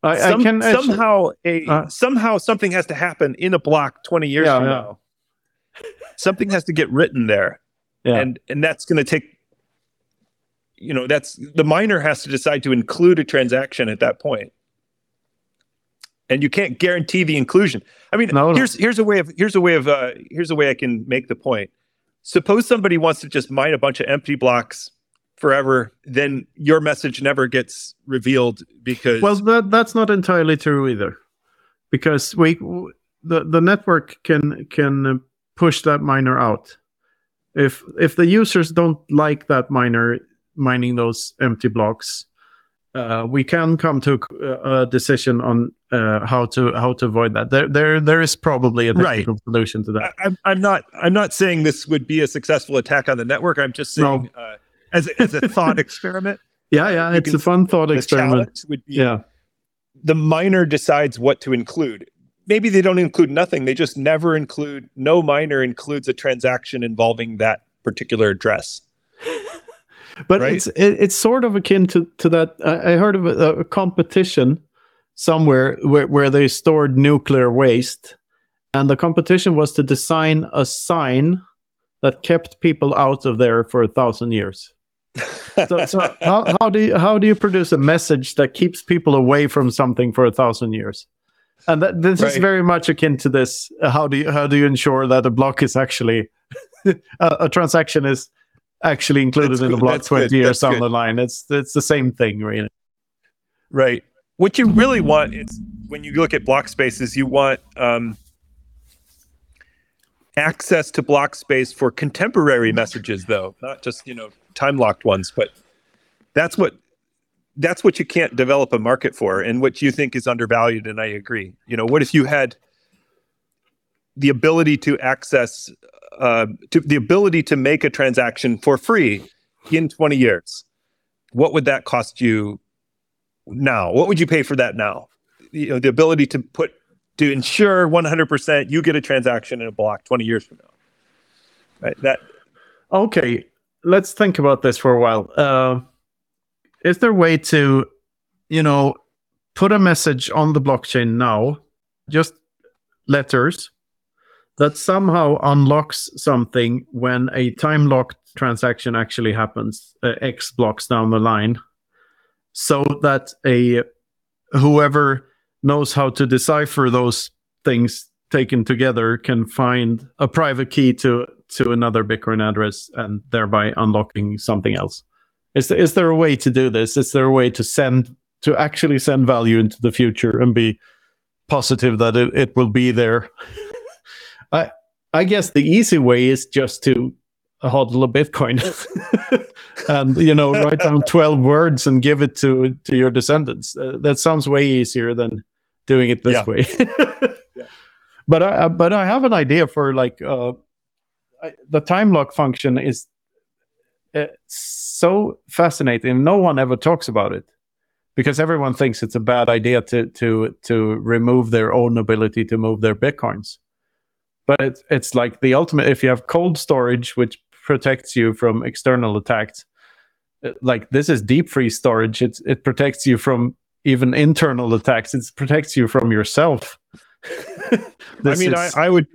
I, Some, I can somehow a uh, somehow something has to happen in a block twenty years yeah, from yeah. now. something has to get written there, Yeah. And and that's going to take you know, that's the miner has to decide to include a transaction at that point. And you can't guarantee the inclusion. I mean, no, here's here's a way of here's a way of uh, here's a way I can make the point. Suppose somebody wants to just mine a bunch of empty blocks forever, then your message never gets revealed because well, that, that's not entirely true either, because we the the network can can push that miner out. If if the users don't like that miner mining those empty blocks, uh, we can come to a, a decision on uh, how to how to avoid that. There there there is probably a technical right. solution to that. I, I'm not I'm not saying this would be a successful attack on the network. I'm just saying no. uh, as a, as a thought experiment. Yeah, yeah, it's a fun thought experiment. Would be yeah, the miner decides what to include. Maybe they don't include nothing. They just never include. No miner includes a transaction involving that particular address. but right? it's it, it's sort of akin to to that. I, I heard of a, a, competition somewhere where where they stored nuclear waste, and the competition was to design a sign that kept people out of there for a thousand years. so, so how, how do you how do you produce a message that keeps people away from something for a thousand years? And that, this right. is very much akin to this. How do you how do you ensure that a block is actually a, a transaction is actually included that's in the block that's 20 good. years that's down good. the line. It's it's the same thing, really. Right. What you really want is when you look at block spaces, you want um, access to block space for contemporary messages, though, not just you know time locked ones. But that's what that's what you can't develop a market for, and what you think is undervalued. And I agree. You know, what if you had the ability to access uh, to the ability to make a transaction for free in 20 years, what would that cost you now? What would you pay for that now? You know, the ability to put to ensure 100% you get a transaction in a block 20 years from now. Right? That Okay, let's think about this for a while. Uh, is there a way to, you know, put a message on the blockchain now, just letters that somehow unlocks something when a time locked transaction actually happens uh, x blocks down the line so that a whoever knows how to decipher those things taken together can find a private key to to another bitcoin address and thereby unlocking something else. Is there, is there a way to do this? Is there a way to send to actually send value into the future and be positive that it, it will be there? I I guess the easy way is just to hodl a Bitcoin and you know write down twelve words and give it to to your descendants. Uh, that sounds way easier than doing it this yeah. way. yeah. But I but I have an idea for like uh, I, the time lock function is uh, so fascinating. No one ever talks about it because everyone thinks it's a bad idea to to to remove their own ability to move their bitcoins but it's it's like the ultimate if you have cold storage which protects you from external attacks. Uh, like this is deep freeze storage. It's it protects you from even internal attacks. It protects you from yourself. I mean is... I, I would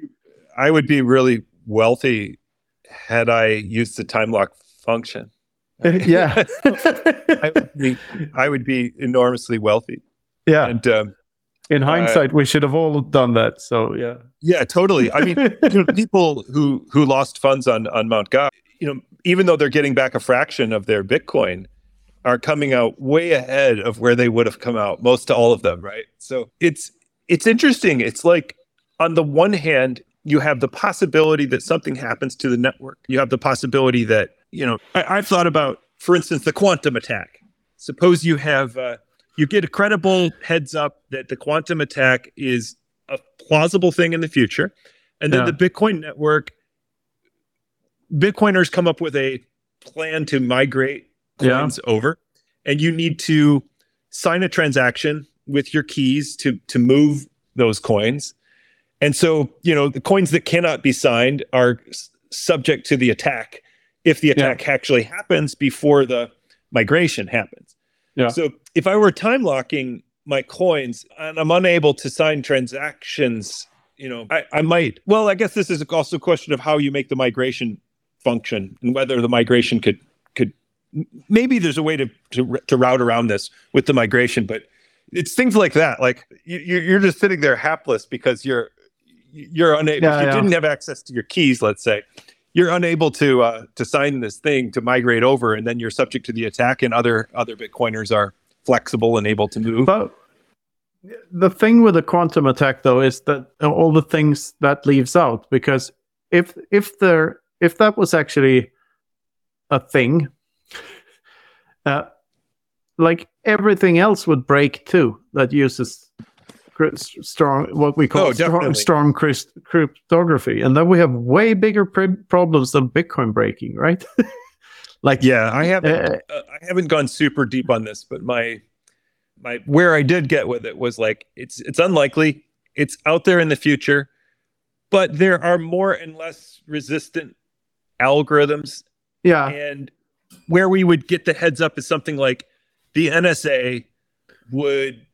i would be really wealthy had i used the time lock function. Yeah. I, would be, I would be enormously wealthy. Yeah. And um, in hindsight, uh, we should have all done that. So yeah, yeah, totally. I mean, you know, people who who lost funds on on Mount Gox, you know, even though they're getting back a fraction of their Bitcoin, are coming out way ahead of where they would have come out. Most to all of them, right? So it's it's interesting. It's like on the one hand, you have the possibility that something happens to the network. You have the possibility that you know. I, have thought about, for instance, the quantum attack. Suppose you have. Uh, you get a credible heads up that the quantum attack is a plausible thing in the future. And then yeah. the Bitcoin network, Bitcoiners come up with a plan to migrate coins yeah. over. And you need to sign a transaction with your keys to to move those coins. And so, you know, the coins that cannot be signed are s- subject to the attack if the attack yeah. actually happens before the migration happens. Yeah. So if I were time locking my coins and I'm unable to sign transactions, you know, I, I might. Well, I guess this is also a question of how you make the migration function and whether the migration could could maybe there's a way to to, to route around this with the migration, but it's things like that. Like you, you're just sitting there hapless because you're you're unable. Yeah, you yeah. didn't have access to your keys, let's say. You're unable to uh, to sign this thing to migrate over, and then you're subject to the attack. And other other Bitcoiners are flexible and able to move. But the thing with the quantum attack, though, is that all the things that leaves out because if if there if that was actually a thing, uh, like everything else would break too that uses strong what we call oh, strong, strong cryptography. And then we have way bigger problems than bitcoin breaking right? Like yeah i haven't uh, uh, i haven't gone super deep on this but my my where i did get with it was like it's it's unlikely. It's out there in the future but there are more and less resistant algorithms. Yeah. And where we would get the heads up is something like the NSA would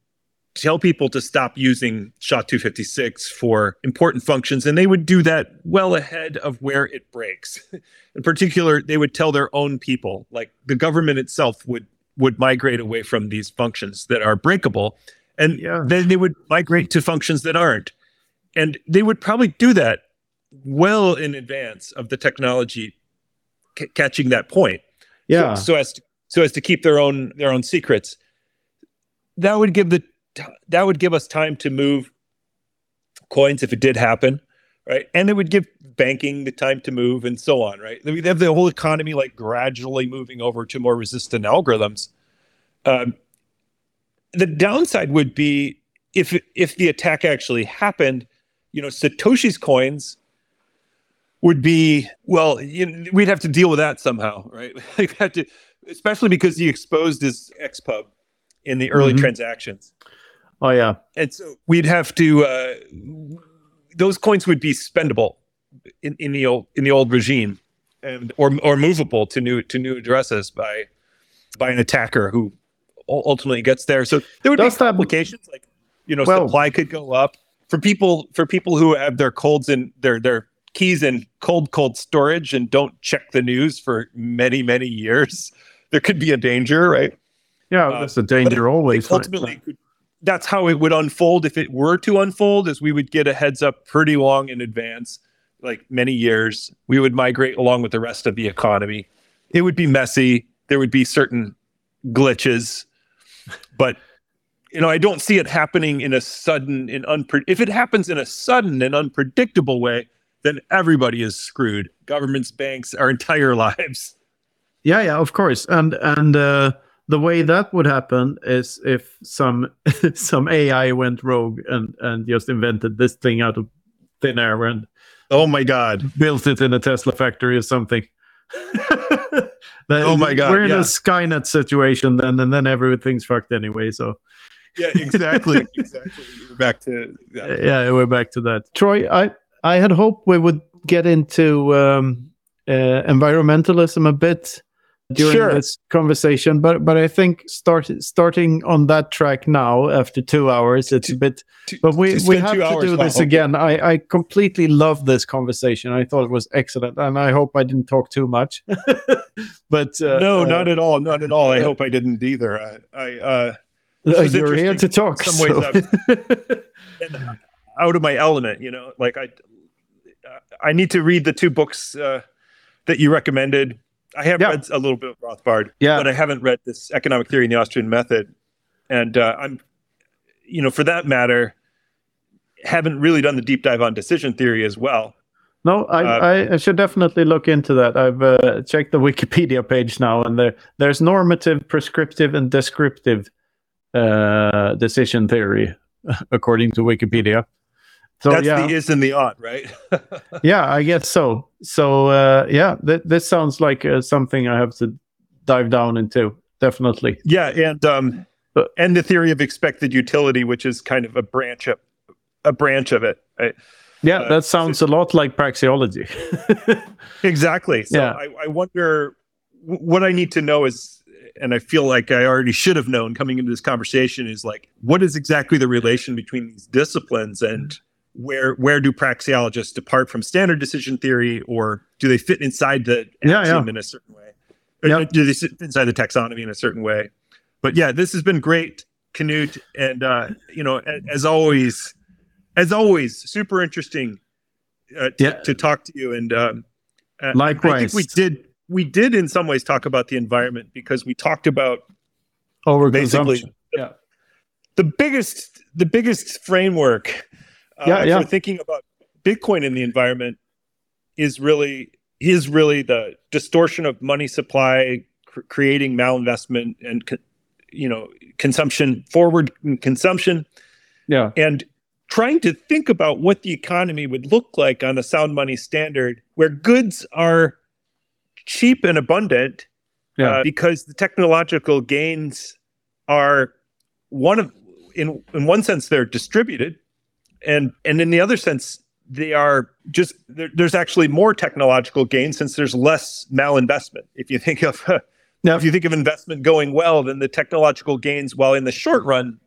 tell people to stop using SHA-256 for important functions, and they would do that well ahead of where it breaks. In particular, they would tell their own people, like the government itself would would migrate away from these functions that are breakable, and yeah. then they would migrate to functions that aren't. And they would probably do that well in advance of the technology c- catching that point. Yeah. So, so as to so as to keep their own their own secrets. That would give the that would give us time to move coins if it did happen, right? And it would give banking the time to move and so on, right? They have the whole economy like gradually moving over to more resistant algorithms. Um, the downside would be if if the attack actually happened, you know, Satoshi's coins would be well, you know, we'd have to deal with that somehow, right? we have to especially because he exposed his xpub in the early mm-hmm. transactions. Oh yeah, and so we'd have to uh, those coins would be spendable in, in the old in the old regime, and or or movable to new to new addresses by by an attacker who ultimately gets there. So there would Does be complications like you know well, supply could go up for people for people who have their colds in their their keys in cold cold storage and don't check the news for many many years there could be a danger, right? Yeah, uh, that's a danger always. Ultimately, right? That's how it would unfold if it were to unfold. Is we would get a heads up pretty long in advance, like many years. We would migrate along with the rest of the economy. It would be messy. There would be certain glitches, but you know, I don't see it happening in a sudden and unpre- if it happens in a sudden and unpredictable way, then everybody is screwed. Governments, banks, our entire lives. Yeah, yeah, of course. And and uh, the way that would happen is if some some AI went rogue and and just invented this thing out of thin air and oh my god, built it in a Tesla factory or something. oh my god, we're in yeah. a Skynet situation then, and then everything's fucked anyway. So yeah, exactly, exactly. We're back to that. yeah, we're back to that. Troy, I I had hoped we would get into um, uh, environmentalism a bit during sure. this conversation but but i think start starting on that track now after two hours it's a bit but we we have to do this again. I i completely love this conversation. I thought it was excellent and i hope i didn't talk too much. But uh, no uh, not at all not at all. I hope i didn't either. I i uh, uh you're here to talk some so. ways out of my element you know like i i need to read the two books uh, that you recommended I have yeah. read a little bit of Rothbard, yeah. but I haven't read this economic theory in the Austrian method. And uh, I'm, you know, for that matter, haven't really done the deep dive on decision theory as well. No, I, uh, I, should definitely look into that. I've uh, checked the Wikipedia page now, and there there's normative, prescriptive, and descriptive uh, decision theory, according to Wikipedia. So that's yeah. the is and the ought, right? yeah, I guess so. So uh, yeah, th- this sounds like uh, something I have to dive down into. Definitely. Yeah, and um, but, and the theory of expected utility, which is kind of a branch of a branch of it. Right? Yeah, uh, that sounds so, a lot like praxeology. exactly. So yeah. I, I wonder what I need to know is and I feel like I already should have known coming into this conversation is like, what is exactly the relation between these disciplines and where where do praxeologists depart from standard decision theory, or do they fit inside the Yeah, axiom yeah. in a certain way? Or Yeah. Do they fit inside the taxonomy in a certain way? But yeah, this has been great, Knut, and uh, you know, a- as always, as always, super interesting uh, to, Yeah. to talk to you. And um, uh, I think Likewise. we did we did in some ways talk about the environment because we talked about basically Overconsumption. Yeah. the biggest the biggest framework uh, Yeah, yeah. for thinking about bitcoin in the environment is really is really the distortion of money supply cr- creating malinvestment and co- you know consumption forward consumption Yeah. and trying to think about what the economy would look like on a sound money standard where goods are cheap and abundant Yeah. uh, because the technological gains are one of in in one sense they're distributed and and in the other sense they are just there, there's actually more technological gain since there's less malinvestment if you think of now if you think of investment going well then the technological gains while in the short run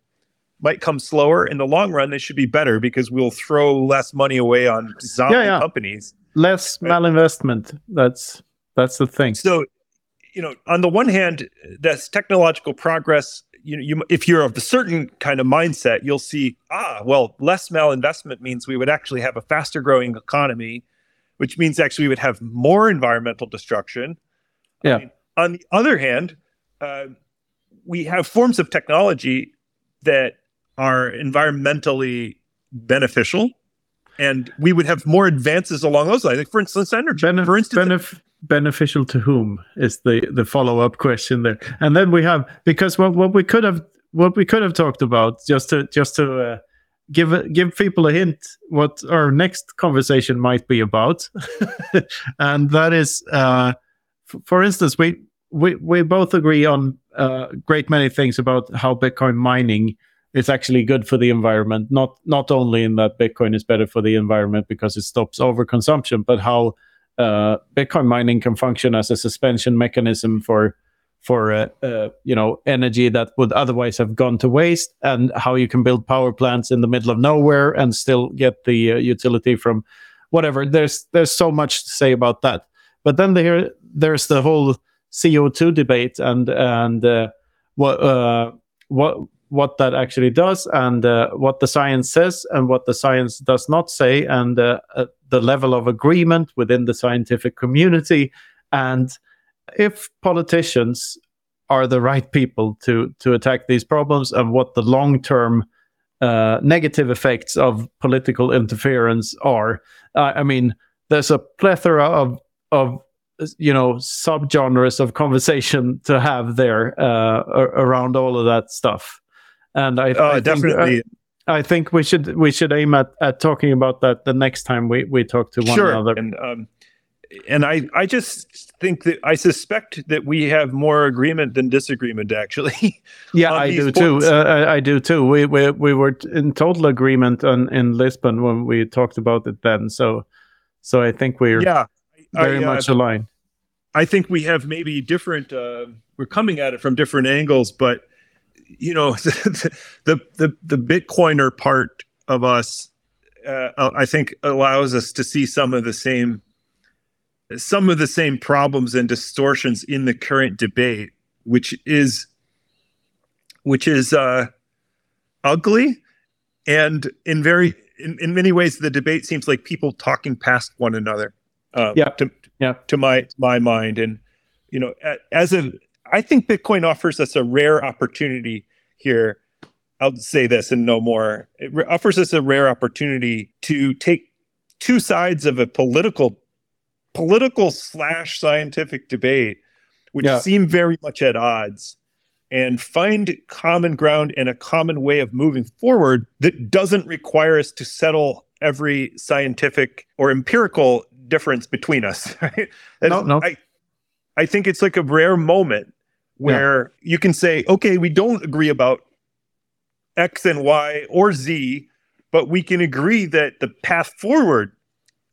might come slower in the long run they should be better because we'll throw less money away on zombie Yeah, yeah. companies Less Right. malinvestment. That's that's the thing. so you know on the one hand that's technological progress you know you if you're of a certain kind of mindset you'll see ah well less malinvestment means we would actually have a faster growing economy which means actually we would have more environmental destruction. I Yeah. mean, on the other hand uh, we have forms of technology that are environmentally beneficial and we would have more advances along those lines. Like for instance energy. Benef- for instance benef- beneficial to whom is the the follow up question there, and then we have because what what we could have what we could have talked about just to just to uh, give give people a hint what our next conversation might be about, and that is, uh, f- for instance, we we we both agree on a great many things about how Bitcoin mining is actually good for the environment. Not not only in that Bitcoin is better for the environment because it stops overconsumption, but how uh, Bitcoin mining can function as a suspension mechanism for for uh, uh, you know energy that would otherwise have gone to waste, and how you can build power plants in the middle of nowhere and still get the uh, utility from whatever. There's there's so much to say about that. But then there there's the whole CO two debate and and uh, what uh, what what that actually does and uh, what the science says and what the science does not say and uh, uh, the level of agreement within the scientific community and if politicians are the right people to to attack these problems and what the long term uh, negative effects of political interference are. I mean, there's a plethora of of you know subgenres of conversation to have there uh, around all of that stuff. And I, uh, I think- definitely I think we should we should aim at, at talking about that the next time we, we talk to one sure another. and um and i i just think that i suspect that we have more agreement than disagreement actually Yeah, I do too. Uh, I, I do too. We we we were in total agreement on in Lisbon when we talked about it then. So so I think we're yeah very I, uh, much aligned. I think we have maybe different uh, we're coming at it from different angles but you know the the the bitcoiner part of us uh, i think allows us to see some of the same some of the same problems and distortions in the current debate which is which is uh ugly and in very in, in many ways the debate seems like people talking past one another uh, Yeah. to, Yeah. to my my mind and you know as a i think bitcoin offers us a rare opportunity here i'll say this and no more it offers us a rare opportunity to take two sides of a political political slash scientific debate which Yeah. seem very much at odds and find common ground and a common way of moving forward that doesn't require us to settle every scientific or empirical difference between us right No, no. I, I think it's like a rare moment where you can say okay we don't agree about x and y or z but we can agree that the path forward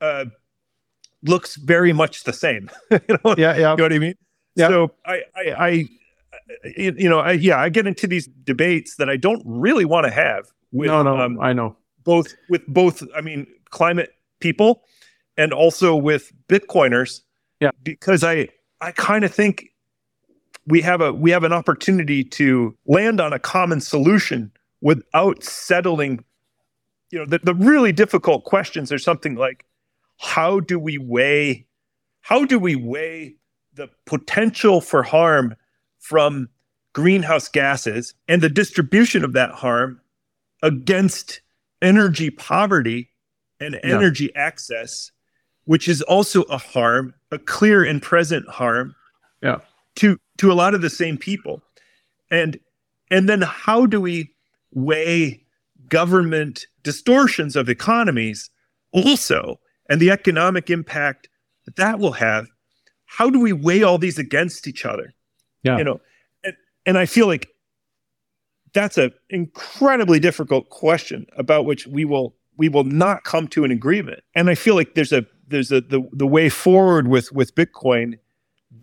uh, looks very much the same you know, Yeah, yeah. you know what I mean? Yeah. So I, I, I, you know, I, yeah, I get into these debates that I don't really want to have. With, no, no, um, I know. both with both I mean climate people and also with Bitcoiners. Yeah. Because I I kind of think we have a we have an opportunity to land on a common solution without settling you know the, the really difficult questions are something like how do we weigh how do we weigh the potential for harm from greenhouse gases and the distribution of that harm against energy poverty and Yeah. energy access which is also a harm a clear and present harm Yeah. to to a lot of the same people. And and then how do we weigh government distortions of economies also and the economic impact that that will have? How do we weigh all these against each other? Yeah. you know and, and i feel like that's an incredibly difficult question about which we will we will not come to an agreement. And i feel like there's a there's a the, the way forward with with bitcoin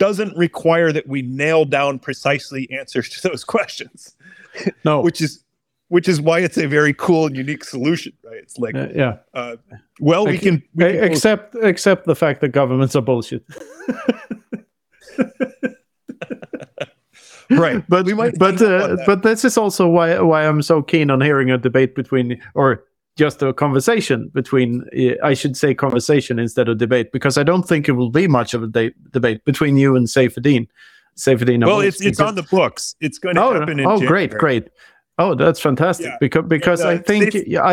doesn't require that we nail down precisely answers to those questions No. which is which is why it's a very cool and unique solution right it's like Uh, yeah. uh, well we can, we can both- except the fact that governments are bullshit. right but we might but uh, that. but this is also why why I'm so keen on hearing a debate between or just a conversation between uh, I should say conversation instead of debate because I don't think it will be much of a de- debate between you and Saifedean. Saifedean. well it's it's on the books it's going to Oh, happen in oh great, January. great. Oh, that's fantastic. Yeah. Because because And, uh, I think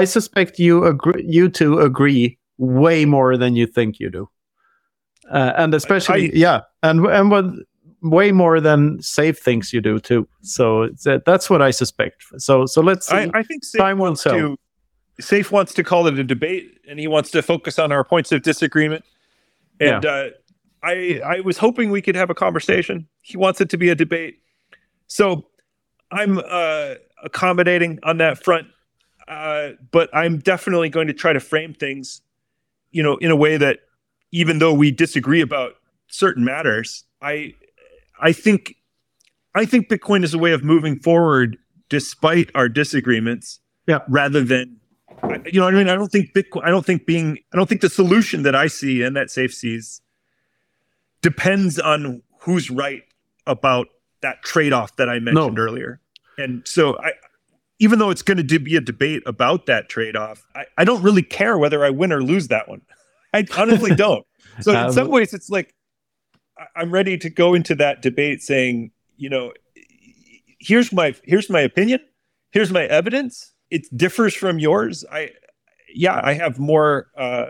I suspect you agree, you two agree way more than you think you do, uh, and especially I- yeah, and and what way more than Saif thinks you do too. So uh, that's what I suspect. So so let's see. I, I think Saif Time will tell. Saif wants to call it a debate, and he wants to focus on our points of disagreement. And uh, I I was hoping we could have a conversation. He wants it to be a debate, so I'm uh, accommodating on that front. Uh, but I'm definitely going to try to frame things, you know, in a way that even though we disagree about certain matters, I I think I think Bitcoin is a way of moving forward despite our disagreements. Yeah. Rather than, you know, what I mean, I don't think Bitcoin. I don't think being. I don't think the solution that I see and that Saif sees depends on who's right about that trade-off that I mentioned earlier. And so I. Even though it's going to be a debate about that trade-off, I, I don't really care whether I win or lose that one. I honestly don't. So Uh, in some ways, it's like I'm ready to go into that debate saying, you know, here's my here's my opinion, here's my evidence. It differs from yours. I yeah, I have more uh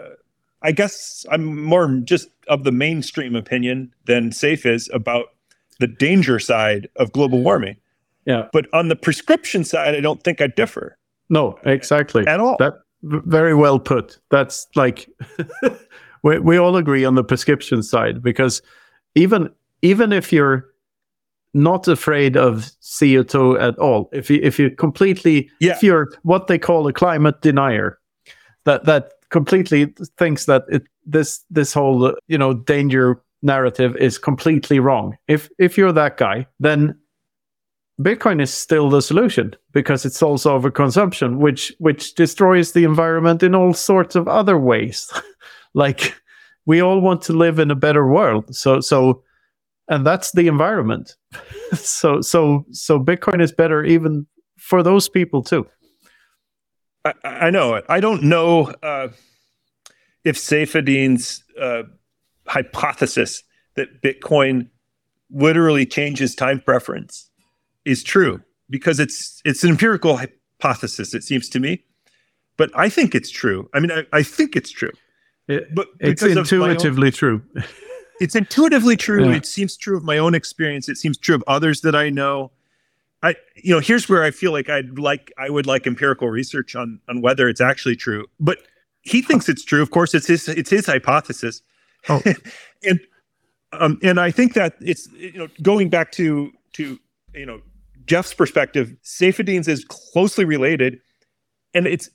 I guess I'm more just of the mainstream opinion than Saif is about the danger side of global warming. yeah. But on the prescription side, I don't think I differ No, exactly. at all. That very well put. That's like we we all agree on the prescription side because even even if you're not afraid of CO2 at all, if you if you completely Yeah. if you're what they call a climate denier, that that completely thinks that it this this whole you know danger narrative is completely wrong. If if you're that guy, then Bitcoin is still the solution because it solves overconsumption, which which destroys the environment in all sorts of other ways. like we all want to live in a better world, so so, and that's the environment. so so so Bitcoin is better even for those people too. I, I know it. I don't know uh, if Saifedean's uh, hypothesis that Bitcoin literally changes time preference is true because it's it's an empirical hypothesis. It seems to me, but I think it's true. I mean, I, I think it's true. It- But it's my own- intuitively true. it's intuitively true. Yeah. It seems true of my own experience. It seems true of others that I know. I, you know, here's where I feel like I'd like I would like empirical research on on whether it's actually true. But he thinks it's true. Of course, it's his it's his hypothesis. Oh. and um, and I think that it's you know going back to to you know Jeff's perspective, Saifedean's is closely related, and it's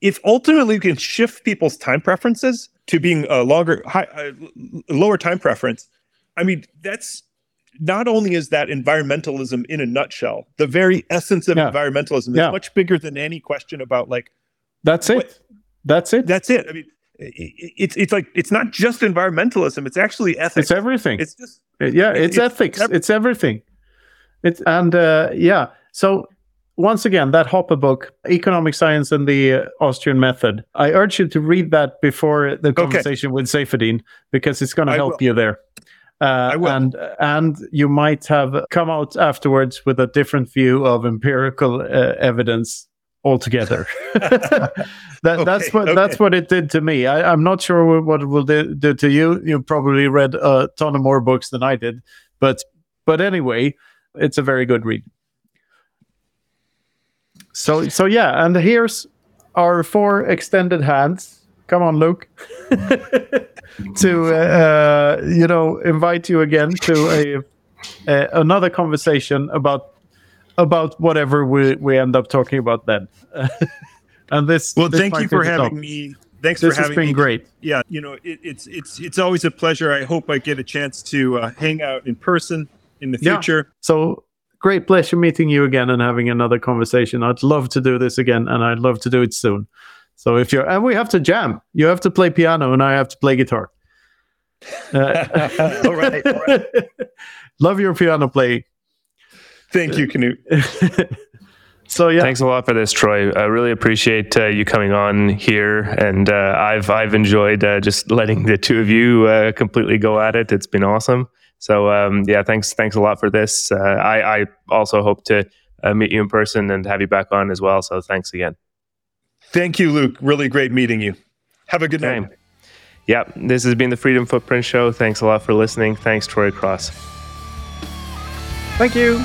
if ultimately we can shift people's time preferences to being a longer high, uh, lower time preference i mean that's not only is that environmentalism in a nutshell the very essence of Yeah. environmentalism is Yeah. much bigger than any question about like That's it. That's it. That's it. I mean, it's it's like it's not just environmentalism; it's actually ethics. It's everything. It's just yeah, it's, it's ethics. It's, it's everything. It's and uh, yeah. So once again, that Hoppe book, Economic Science and the uh, Austrian Method. I urge you to read that before the conversation okay. with Saifedean because it's going to help you there. Uh, and and you might have come out afterwards with a different view of empirical uh, evidence altogether. that, okay, that's what okay. that's what it did to me. I, am not sure what it will do, do, to you. You probably read a ton of more books than I did, but but anyway, it's a very good read. So so yeah, and here's our four extended hands. Come on, Luke. to uh, you know invite you again to a, a, another conversation about about whatever we we end up talking about then. and this well, this thank you for having me. Thanks this for having me. This has been great. Yeah, you know it, it's it's it's always a pleasure. I hope I get a chance to uh, hang out in person in the future. Yeah. So great pleasure meeting you again and having another conversation. I'd love to do this again, and I'd love to do it soon. So if you're and we have to jam. You have to play piano, and I have to play guitar. Uh, all right. All right. love your piano playing. Thank you, Knut. so yeah, thanks a lot for this, Troy. I really appreciate uh, you coming on here, and uh, I've I've enjoyed uh, just letting the two of you uh, completely go at it. It's been awesome. So um, yeah, thanks thanks a lot for this. Uh, I, I also hope to uh, meet you in person and have you back on as well. So thanks again. Thank you, Luke. Really great meeting you. Have a good okay. night. Yeah, this has been the Freedom Footprint Show. Thanks a lot for listening. Thanks, Troy Cross. Thank you.